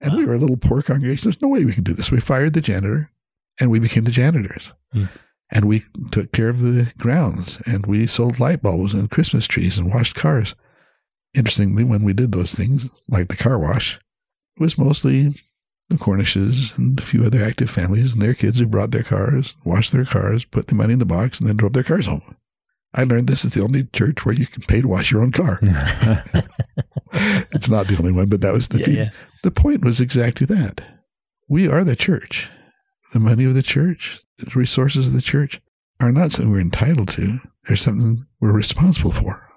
And we were a little poor congregation. There's no way we could do this. We fired the janitor and we became the janitors. Hmm. And we took care of the grounds and we sold light bulbs and Christmas trees and washed cars. Interestingly, when we did those things, like the car wash, it was mostly the Cornishes and a few other active families and their kids who brought their cars, washed their cars, put the money in the box, and then drove their cars home. I learned this is the only church where you can pay to wash your own car. it's not the only one, but that was the Yeah, yeah. the point was exactly that. We are the church. The money of the church, the resources of the church are not something we're entitled to. They're something we're responsible for.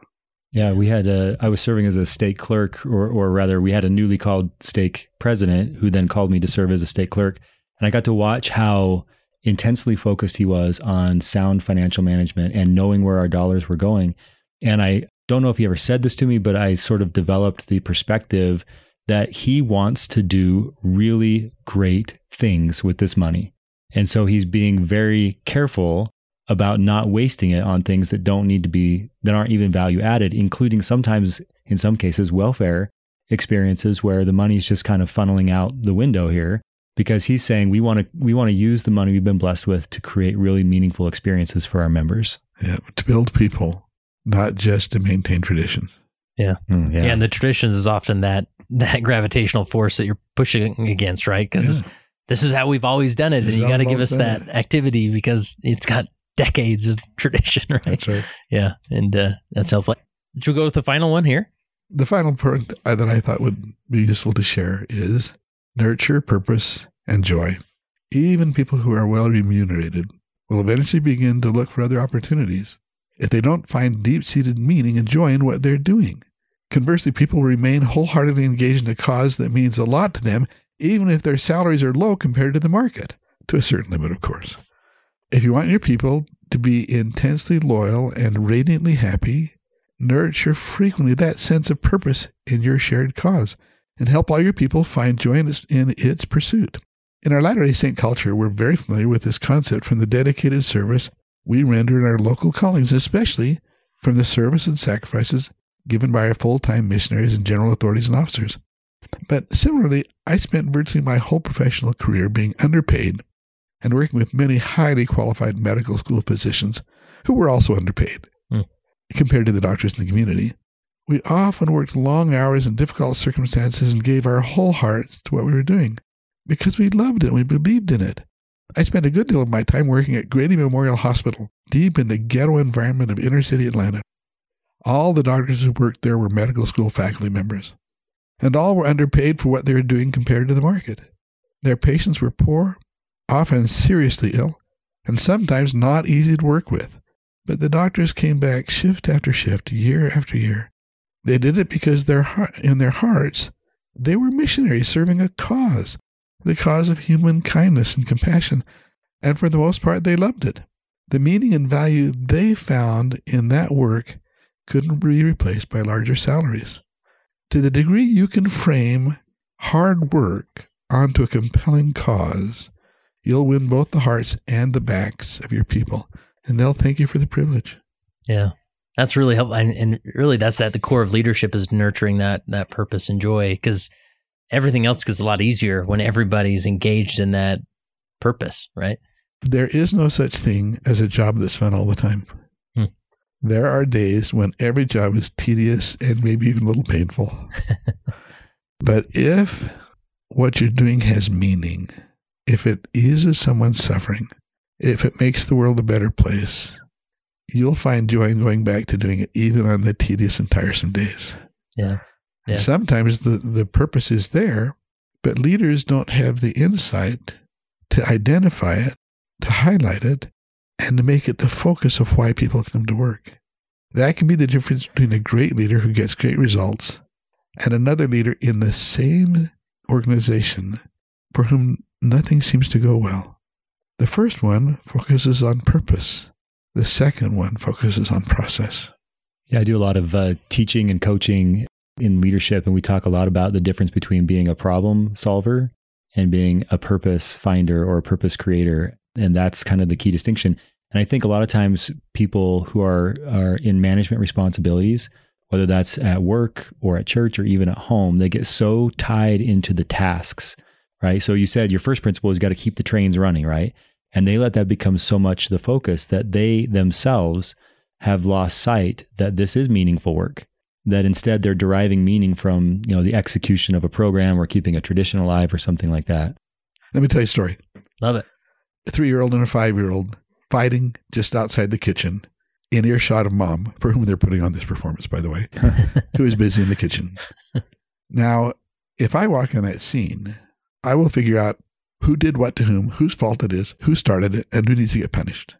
Yeah, we had a, I was serving as a stake clerk, or, or rather, we had a newly called stake president who then called me to serve as a stake clerk. And I got to watch how intensely focused he was on sound financial management and knowing where our dollars were going. And I don't know if he ever said this to me, but I sort of developed the perspective that he wants to do really great things with this money. And so he's being very careful about not wasting it on things that don't need to be, that aren't even value added, including sometimes, in some cases, welfare experiences where the money is just kind of funneling out the window here because he's saying we want to we want to use the money we've been blessed with to create really meaningful experiences for our members. Yeah, to build people, not just to maintain traditions. Yeah. Mm, yeah. yeah. and the traditions is often that that gravitational force that you're pushing against, right? Because yeah. this is how we've always done it, this and you got to give us that activity because it's got decades of tradition, right? That's right. Yeah, and uh, that's helpful. Did you go with the final one here? The final point that I thought would be useful to share is nurture purpose and joy. Even people who are well remunerated will eventually begin to look for other opportunities if they don't find deep seated meaning and joy in what they're doing. Conversely, people remain wholeheartedly engaged in a cause that means a lot to them, even if their salaries are low compared to the market, to a certain limit, of course. If you want your people to be intensely loyal and radiantly happy, nurture frequently that sense of purpose in your shared cause and help all your people find joy in its, pursuit. In our Latter day Saint culture, we're very familiar with this concept from the dedicated service we render in our local callings, especially from the service and sacrifices given by our full time missionaries and general authorities and officers. But similarly, I spent virtually my whole professional career being underpaid and working with many highly qualified medical school physicians who were also underpaid mm. compared to the doctors in the community. We often worked long hours in difficult circumstances and gave our whole hearts to what we were doing because we loved it and we believed in it. I spent a good deal of my time working at Grady Memorial Hospital, deep in the ghetto environment of inner city Atlanta. All the doctors who worked there were medical school faculty members, and all were underpaid for what they were doing compared to the market. Their patients were poor, often seriously ill, and sometimes not easy to work with. But the doctors came back shift after shift, year after year. They did it because their in their hearts they were missionaries serving a cause the cause of human kindness and compassion, and for the most part, they loved it. The meaning and value they found in that work couldn't be replaced by larger salaries. To the degree you can frame hard work onto a compelling cause, you'll win both the hearts and the backs of your people, and they'll thank you for the privilege. Yeah. That's really helpful. And, and really, that's at the core of leadership is nurturing that, that purpose and joy. Because everything else gets a lot easier when everybody's engaged in that purpose, right? There is no such thing as a job that's fun all the time. Hmm. There are days when every job is tedious and maybe even a little painful. but if what you're doing has meaning, if it eases someone's suffering, if it makes the world a better place, you'll find joy in going back to doing it even on the tedious and tiresome days. Yeah. Yeah. Sometimes the, the purpose is there, but leaders don't have the insight to identify it, to highlight it, and to make it the focus of why people come to work. That can be the difference between a great leader who gets great results and another leader in the same organization for whom nothing seems to go well. The first one focuses on purpose. The second one focuses on process. Yeah, I do a lot of uh, teaching and coaching in leadership, and we talk a lot about the difference between being a problem solver and being a purpose finder or a purpose creator. And that's kind of the key distinction. And I think a lot of times people who are, are in management responsibilities, whether that's at work or at church or even at home, they get so tied into the tasks, right? So you said your first principle is got to keep the trains running, right? And they let that become so much the focus that they themselves have lost sight that this is meaningful work. That instead they're deriving meaning from you know the execution of a program or keeping a tradition alive or something like that. Let me tell you a story. Love it. A three-year-old and a five-year-old fighting just outside the kitchen in earshot of mom for whom they're putting on this performance by the way who is busy in the kitchen. Now if i walk in that scene i will figure out who did what to whom whose fault it is who started it and who needs to get punished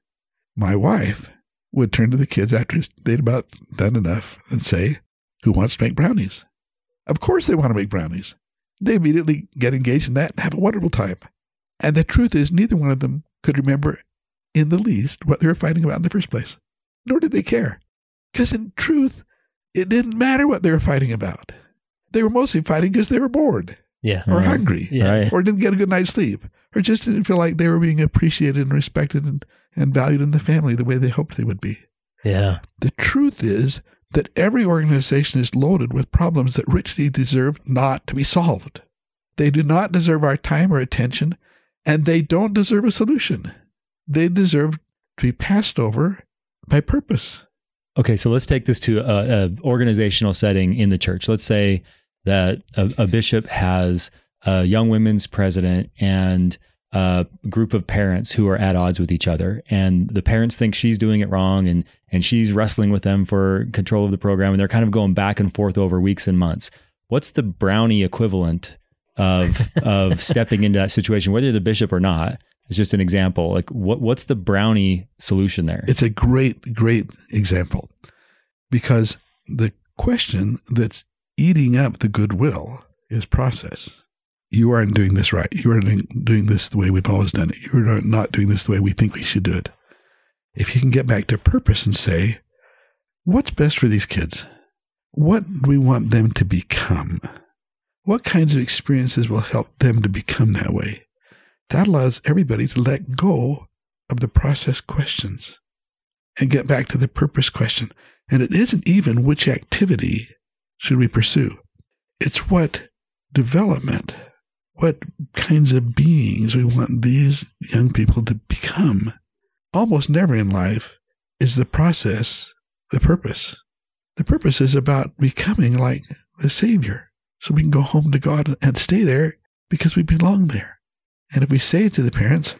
my wife would turn to the kids after they'd about done enough and say, Who wants to make brownies? Of course they want to make brownies. They immediately get engaged in that and have a wonderful time. And the truth is, neither one of them could remember in the least what they were fighting about in the first place, nor did they care. Because in truth, it didn't matter what they were fighting about. They were mostly fighting because they were bored Yeah. or Right. hungry Yeah. Right. or didn't get a good night's sleep or just didn't feel like they were being appreciated and respected and, and valued in the family the way they hoped they would be. Yeah. The truth is that every organization is loaded with problems that richly deserve not to be solved. They do not deserve our time or attention, and they don't deserve a solution. They deserve to be passed over by purpose. Okay, so let's take this to a, a organizational setting in the church. Let's say that a, a bishop has a young women's president and a group of parents who are at odds with each other, and the parents think she's doing it wrong, and and she's wrestling with them for control of the program, and they're kind of going back and forth over weeks and months. What's the brownie equivalent of of stepping into that situation, whether you're the bishop or not? It's just an example. Like, what what's the brownie solution there? It's a great, great example because the question that's eating up the goodwill is process. You aren't doing this right. You aren't doing, this the way we've always done it. You're not doing this the way we think we should do it. If you can get back to purpose and say, what's best for these kids? What do we want them to become? What kinds of experiences will help them to become that way? That allows everybody to let go of the process questions and get back to the purpose question. And it isn't even which activity should we pursue. It's what development, what kinds of beings we want these young people to become. Almost never in life is the process the purpose. The purpose is about becoming like the Savior so we can go home to God and stay there because we belong there. And if we say it to the parents,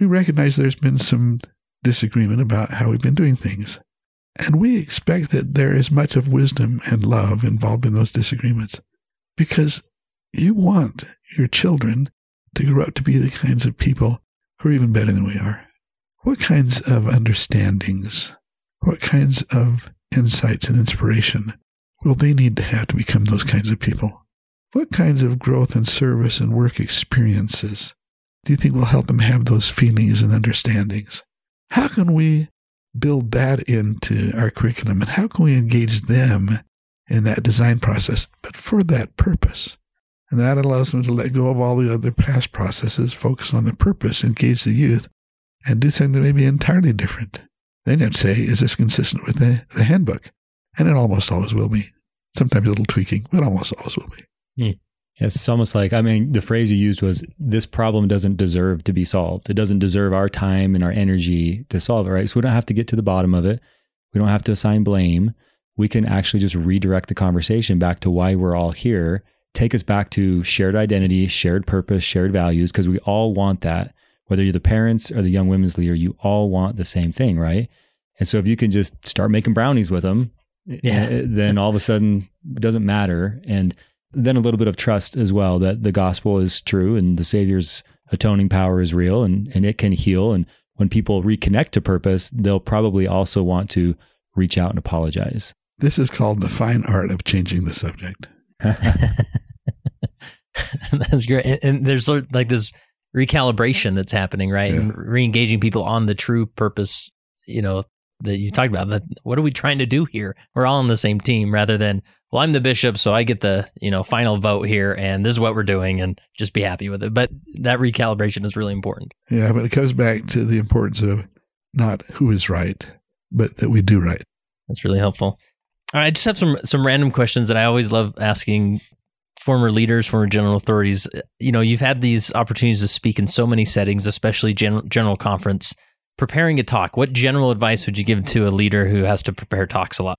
we recognize there's been some disagreement about how we've been doing things. And we expect that there is much of wisdom and love involved in those disagreements because you want your children to grow up to be the kinds of people who are even better than we are. What kinds of understandings, what kinds of insights and inspiration will they need to have to become those kinds of people? What kinds of growth and service and work experiences do you think will help them have those feelings and understandings? How can we build that into our curriculum and how can we engage them in that design process, but for that purpose? And that allows them to let go of all the other past processes, focus on the purpose, engage the youth, and do something that may be entirely different. Then you'd say, is this consistent with the, the handbook? And it almost always will be. Sometimes a little tweaking, but almost always will be. Yes, it's almost like I mean the phrase you used was this problem doesn't deserve to be solved. It doesn't deserve our time and our energy to solve it, right? So we don't have to get to the bottom of it. We don't have to assign blame. We can actually just redirect the conversation back to why we're all here, take us back to shared identity, shared purpose, shared values because we all want that. Whether you're the parents or the young women's leader, you all want the same thing, right? And so if you can just start making brownies with them, Yeah. eh, then all of a sudden it doesn't matter and then a little bit of trust as well that the gospel is true and the savior's atoning power is real and, and it can heal and when people reconnect to purpose they'll probably also want to reach out and apologize This is called the fine art of changing the subject. That's great. And, and there's sort of like this recalibration that's happening, right? And re-engaging people on the true purpose, you know, that you talked about. That what are we trying to do here? We're all on the same team rather than, well, I'm the bishop, so I get the, you know, final vote here and this is what we're doing and just be happy with it. But that recalibration is really important. Yeah, but it comes back to the importance of not who is right, but that we do right. That's really helpful. All right, I just have some some random questions that I always love asking former leaders, former general authorities. Uh, you know, you've had these opportunities to speak in so many settings, especially gen- general conference. Preparing a talk, what general advice would you give to a leader who has to prepare talks a lot?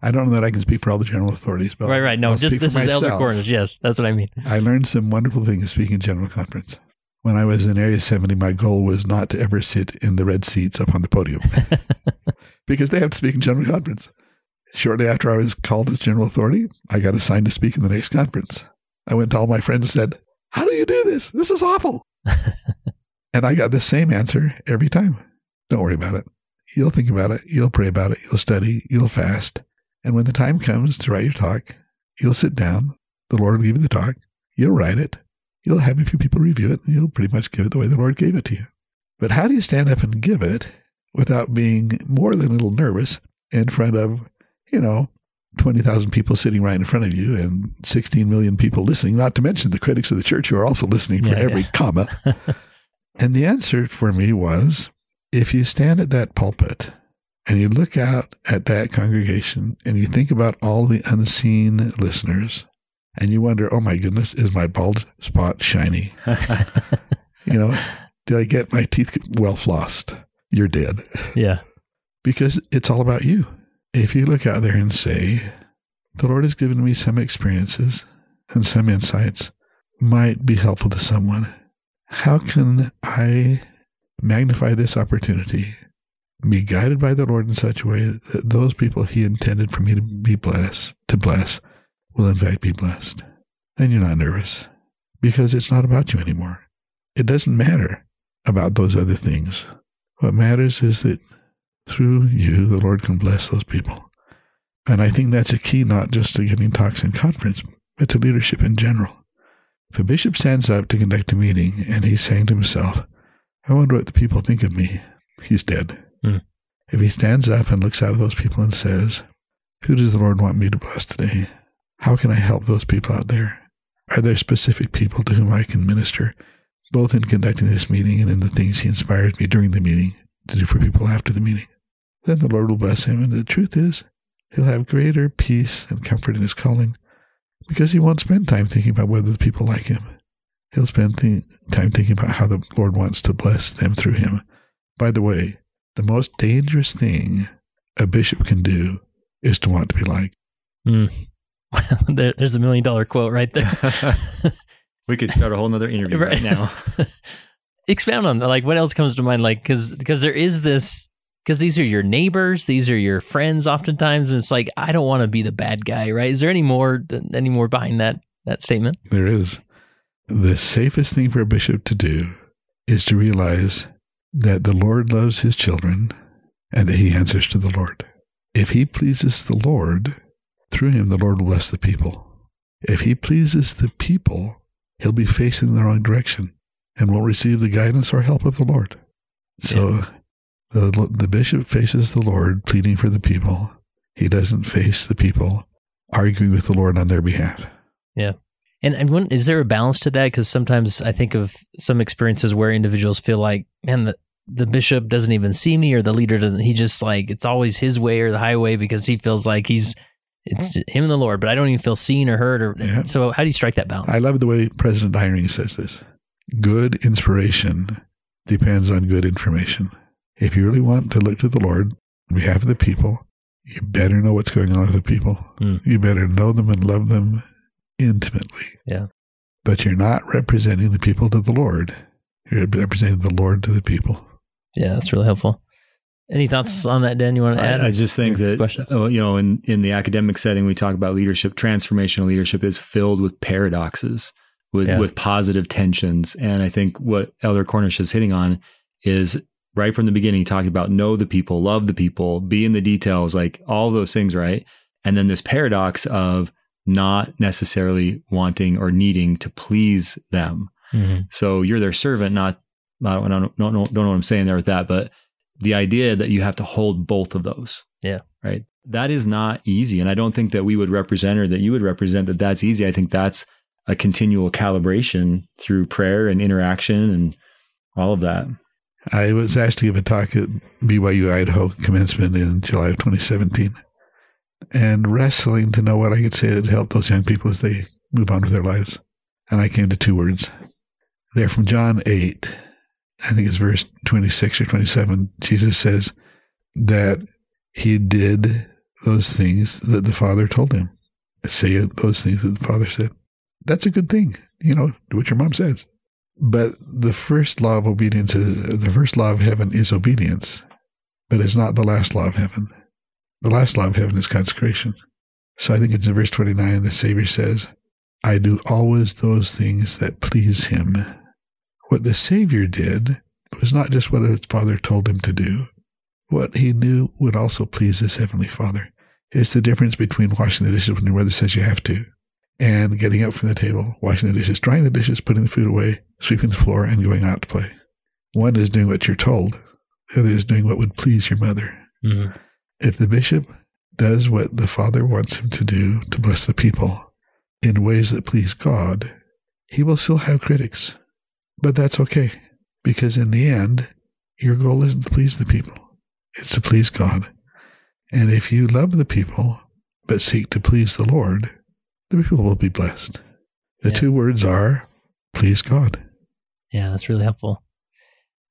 I don't know that I can speak for all the general authorities, but right, right. No, I'll just this is Elder myself. Corners. Yes, that's what I mean. I learned some wonderful things speaking in general conference. When I was in Area 70, my goal was not to ever sit in the red seats up on the podium because they have to speak in general conference. Shortly after I was called as general authority, I got assigned to speak in the next conference. I went to all my friends and said, How do you do this? This is awful. and I got the same answer every time. Don't worry about it. You'll think about it. You'll pray about it. You'll study. You'll fast. And when the time comes to write your talk, you'll sit down. The Lord will give you the talk. You'll write it. You'll have a few people review it, and you'll pretty much give it the way the Lord gave it to you. But how do you stand up and give it without being more than a little nervous in front of, you know, 20,000 people sitting right in front of you and 16 million people listening, not to mention the critics of the church who are also listening for Yeah, every yeah. comma. and the answer for me was if you stand at that pulpit and you look out at that congregation and you think about all the unseen listeners and you wonder, oh my goodness, is my bald spot shiny? You know, did I get my teeth well flossed? You're dead Yeah. because it's all about you. If you look out there and say, the Lord has given me some experiences and some insights might be helpful to someone, how can I magnify this opportunity, be guided by the Lord in such a way that those people He intended for me to be blessed, to bless, will in fact be blessed? Then you're not nervous because it's not about you anymore. It doesn't matter about those other things. What matters is that through you, the Lord can bless those people. And I think that's a key not just to giving talks in conference, but to leadership in general. If a bishop stands up to conduct a meeting and he's saying to himself, I wonder what the people think of me, he's dead. Hmm. If he stands up and looks out at those people and says, Who does the Lord want me to bless today? How can I help those people out there? Are there specific people to whom I can minister, both in conducting this meeting and in the things he inspires me during the meeting to do for people after the meeting? Then the Lord will bless him. And the truth is, he'll have greater peace and comfort in his calling because he won't spend time thinking about whether the people like him. He'll spend th- time thinking about how the Lord wants to bless them through him. By the way, the most dangerous thing a bishop can do is to want to be like. Mm. there, there's a million dollar quote right there. we could start a whole nother interview right, now. Expound on like what else comes to mind, like because because there is this because these are your neighbors, these are your friends, oftentimes, and it's like I don't want to be the bad guy, right? Is there any more any more behind that that statement? There is. The safest thing for a bishop to do is to realize that the Lord loves his children and that he answers to the Lord. If he pleases the Lord, through him the Lord will bless the people. If he pleases the people, he'll be facing the wrong direction and won't receive the guidance or help of the Lord. So the, the bishop faces the Lord pleading for the people. He doesn't face the people arguing with the Lord on their behalf. And is there a balance to that? Because sometimes I think of some experiences where individuals feel like, man, the the bishop doesn't even see me, or the leader doesn't. He just like it's always his way or the highway because he feels like he's it's him and the Lord, but I don't even feel seen or heard. Or Yeah. so, how do you strike that balance? I love the way President Eyring says this. Good inspiration depends on good information. If you really want to look to the Lord on behalf of the people, you better know what's going on with the people. Hmm. You better know them and love them intimately. Yeah. But you're not representing the people to the Lord. You're representing the Lord to the people. yeah, that's really helpful. Any thoughts on that, Dan? You want to add? I, I just think that Questions? oh, you know, in in the academic setting, we talk about leadership. Transformational leadership is filled with paradoxes, with Yeah. with positive tensions, and I think what Elder Cornish is hitting on is right from the beginning. He talked about know the people, love the people, be in the details, like all those things, right? And then this paradox of not necessarily wanting or needing to please them. Mhm. So you're their servant, not I don't, I don't, don't, know, don't know what I'm saying there with that, but the idea that you have to hold both of those. Yeah. Right. That is not easy. And I don't think that we would represent or that you would represent that that's easy. I think that's a continual calibration through prayer and interaction and all of that. I was asked to give a talk at BYU Idaho commencement in July of 2017 and wrestling to know what I could say that help those young people as they move on with their lives. And I came to two words. They're from John 8. I think it's verse 26 or 27. Jesus says that he did those things that the Father told him. Say those things that the Father said. That's a good thing. You know, do what your mom says. But the first law of obedience is the first law of heaven is obedience, but it's not the last law of heaven. The last law of heaven is consecration. So I think it's in verse 29, the Savior says, I do always those things that please him. What the Savior did was not just what his Father told him to do, what he knew would also please his heavenly Father. It's the difference between washing the dishes when your mother says you have to and getting up from the table, washing the dishes, drying the dishes, putting the food away, sweeping the floor, and going out to play. One is doing what you're told, the other is doing what would please your mother. Mhm. If the bishop does what the Father wants him to do to bless the people in ways that please God, he will still have critics. But that's okay, because in the end, your goal isn't to please the people, it's to please God. And if you love the people, but seek to please the Lord, the people will be blessed. The Yeah. two words are please God. Yeah, that's really helpful.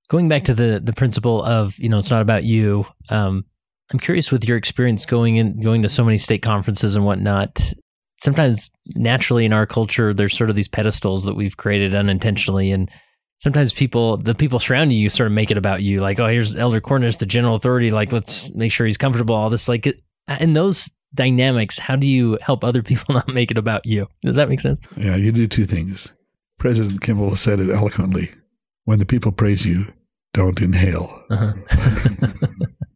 Going back to the the principle of you know it's not about you. Um, I'm curious with your experience going in going to so many stake conferences and whatnot. Sometimes naturally in our culture, there's sort of these pedestals that we've created unintentionally, and sometimes people, the people surrounding you, sort of make it about you. Like, oh, here's Elder Cornish, the general authority. Like, let's make sure he's comfortable. All this, like, in those dynamics, how do you help other people not make it about you? Does that make sense? Yeah, you do two things. President Kimball said it eloquently. When the people praise you, don't inhale. Uh-huh.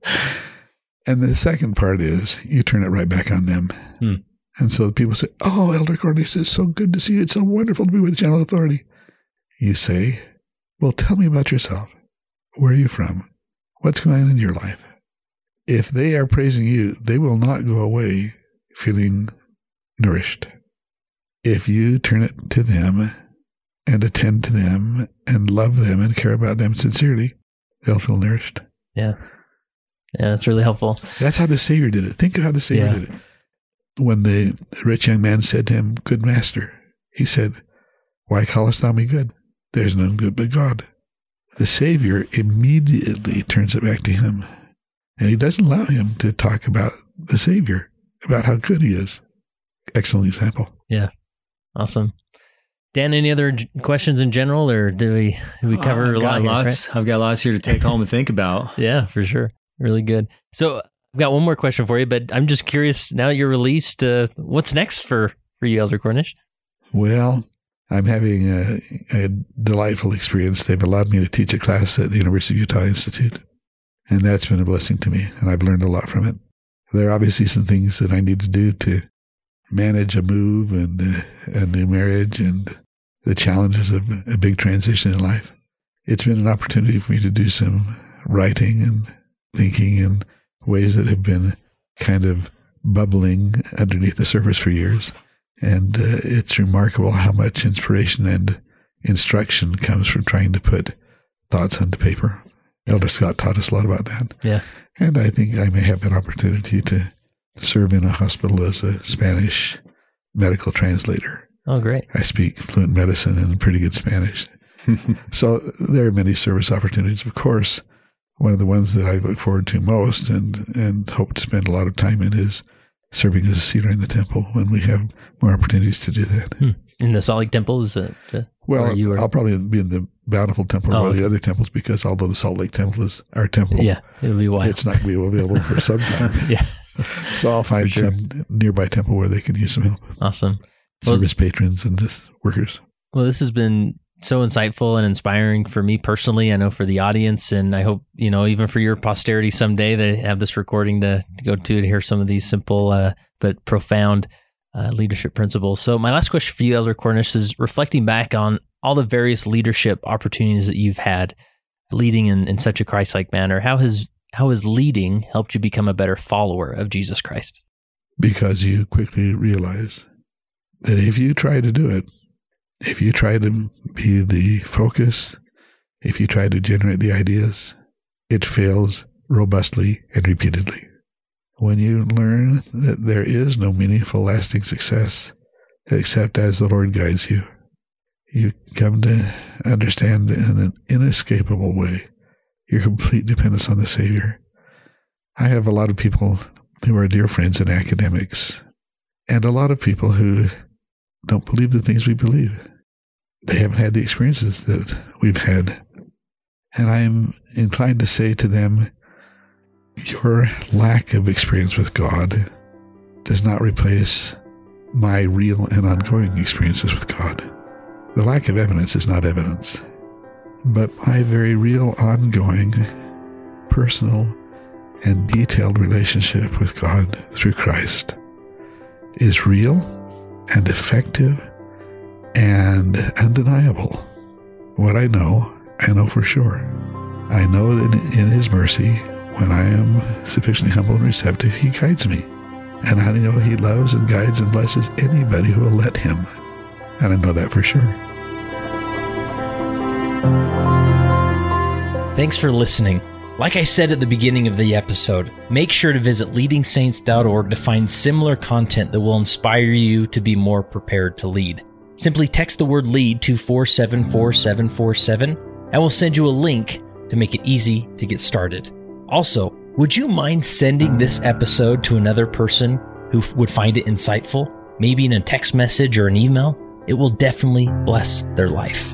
And the second part is you turn it right back on them. Hmm. And so the people say, Oh, Elder Cornish, it's so good to see you. It's so wonderful to be with General Authority. You say, Well, tell me about yourself. Where are you from? What's going on in your life? If they are praising you, they will not go away feeling nourished. If you turn it to them and attend to them and love them and care about them sincerely, they'll feel nourished. yeah, yeah, that's really helpful. That's how the Savior did it. Think of how the Savior Yeah. did it. When the rich young man said to him, Good master, he said, Why callest thou me good? There's none good but God. The Savior immediately turns it back to him. And he doesn't allow him to talk about the Savior, about how good he is. Excellent example. Yeah. Awesome. Dan, any other questions in general, or do we do we cover uh, I've a lot? got here, lots. I've got lots here to take home and think about. Yeah, for sure. Really good. So I've got one more question for you, but I'm just curious. Now you're released, uh, what's next for for you, Elder Cornish? Well, I'm having a, a delightful experience. They've allowed me to teach a class at the University of Utah Institute, and that's been a blessing to me, and I've learned a lot from it. There are obviously some things that I need to do to manage a move and uh, a new marriage and the challenges of a big transition in life. It's been an opportunity for me to do some writing and thinking in ways that have been kind of bubbling underneath the surface for years. And uh, it's remarkable how much inspiration and instruction comes from trying to put thoughts onto paper. Elder Scott taught us a lot about that. Yeah. And I think I may have an opportunity to serve in a hospital as a Spanish medical translator. Oh, great. I speak fluent medicine and pretty good Spanish. So there are many service opportunities. Of course, one of the ones that I look forward to most and, and hope to spend a lot of time in is serving as a sealer in the temple when we have more opportunities to do that. In the Salt Lake Temple, is it? Uh, Well, you are- I'll probably be in the Bountiful Temple or Oh, one of the other temples because although the Salt Lake Temple is our temple, yeah, it'll be wild. it's not going to be available for some time. yeah, So I'll find sure. some nearby temple where they can use some help. awesome. Well- Service patrons and just workers. Well, this has been so insightful and inspiring for me personally. I know for the audience, and I hope you know even for your posterity someday they have this recording to, to go to to hear some of these simple uh, but profound uh, leadership principles. So, my last question for you, Elder Cornish, is reflecting back on all the various leadership opportunities that you've had, leading in, in such a Christ-like manner. How has how has leading helped you become a better follower of Jesus Christ? because you quickly realize that if you try to do it, if you try to be the focus, if you try to generate the ideas, it fails robustly and repeatedly. When you learn that there is no meaningful, lasting success except as the Lord guides you, you come to understand in an inescapable way your complete dependence on the Savior. I have a lot of people who are dear friends and academics, and a lot of people who don't believe the things we believe. They haven't had the experiences that we've had. And I am inclined to say to them, your lack of experience with God does not replace my real and ongoing experiences with God. The lack of evidence is not evidence, but my very real, ongoing, personal, and detailed relationship with God through Christ is real and effective and undeniable. What I know, I know for sure. I know that in His mercy, when I am sufficiently humble and receptive, He guides me. And I know He loves and guides and blesses anybody who will let Him. And I know that for sure. Thanks for listening. Like I said at the beginning of the episode, make sure to visit leadingsaints.org to find similar content that will inspire you to be more prepared to lead. Simply text the word lead to 474747 and we'll send you a link to make it easy to get started. Also, would you mind sending this episode to another person who would find it insightful? Maybe in a text message or an email? It will definitely bless their life.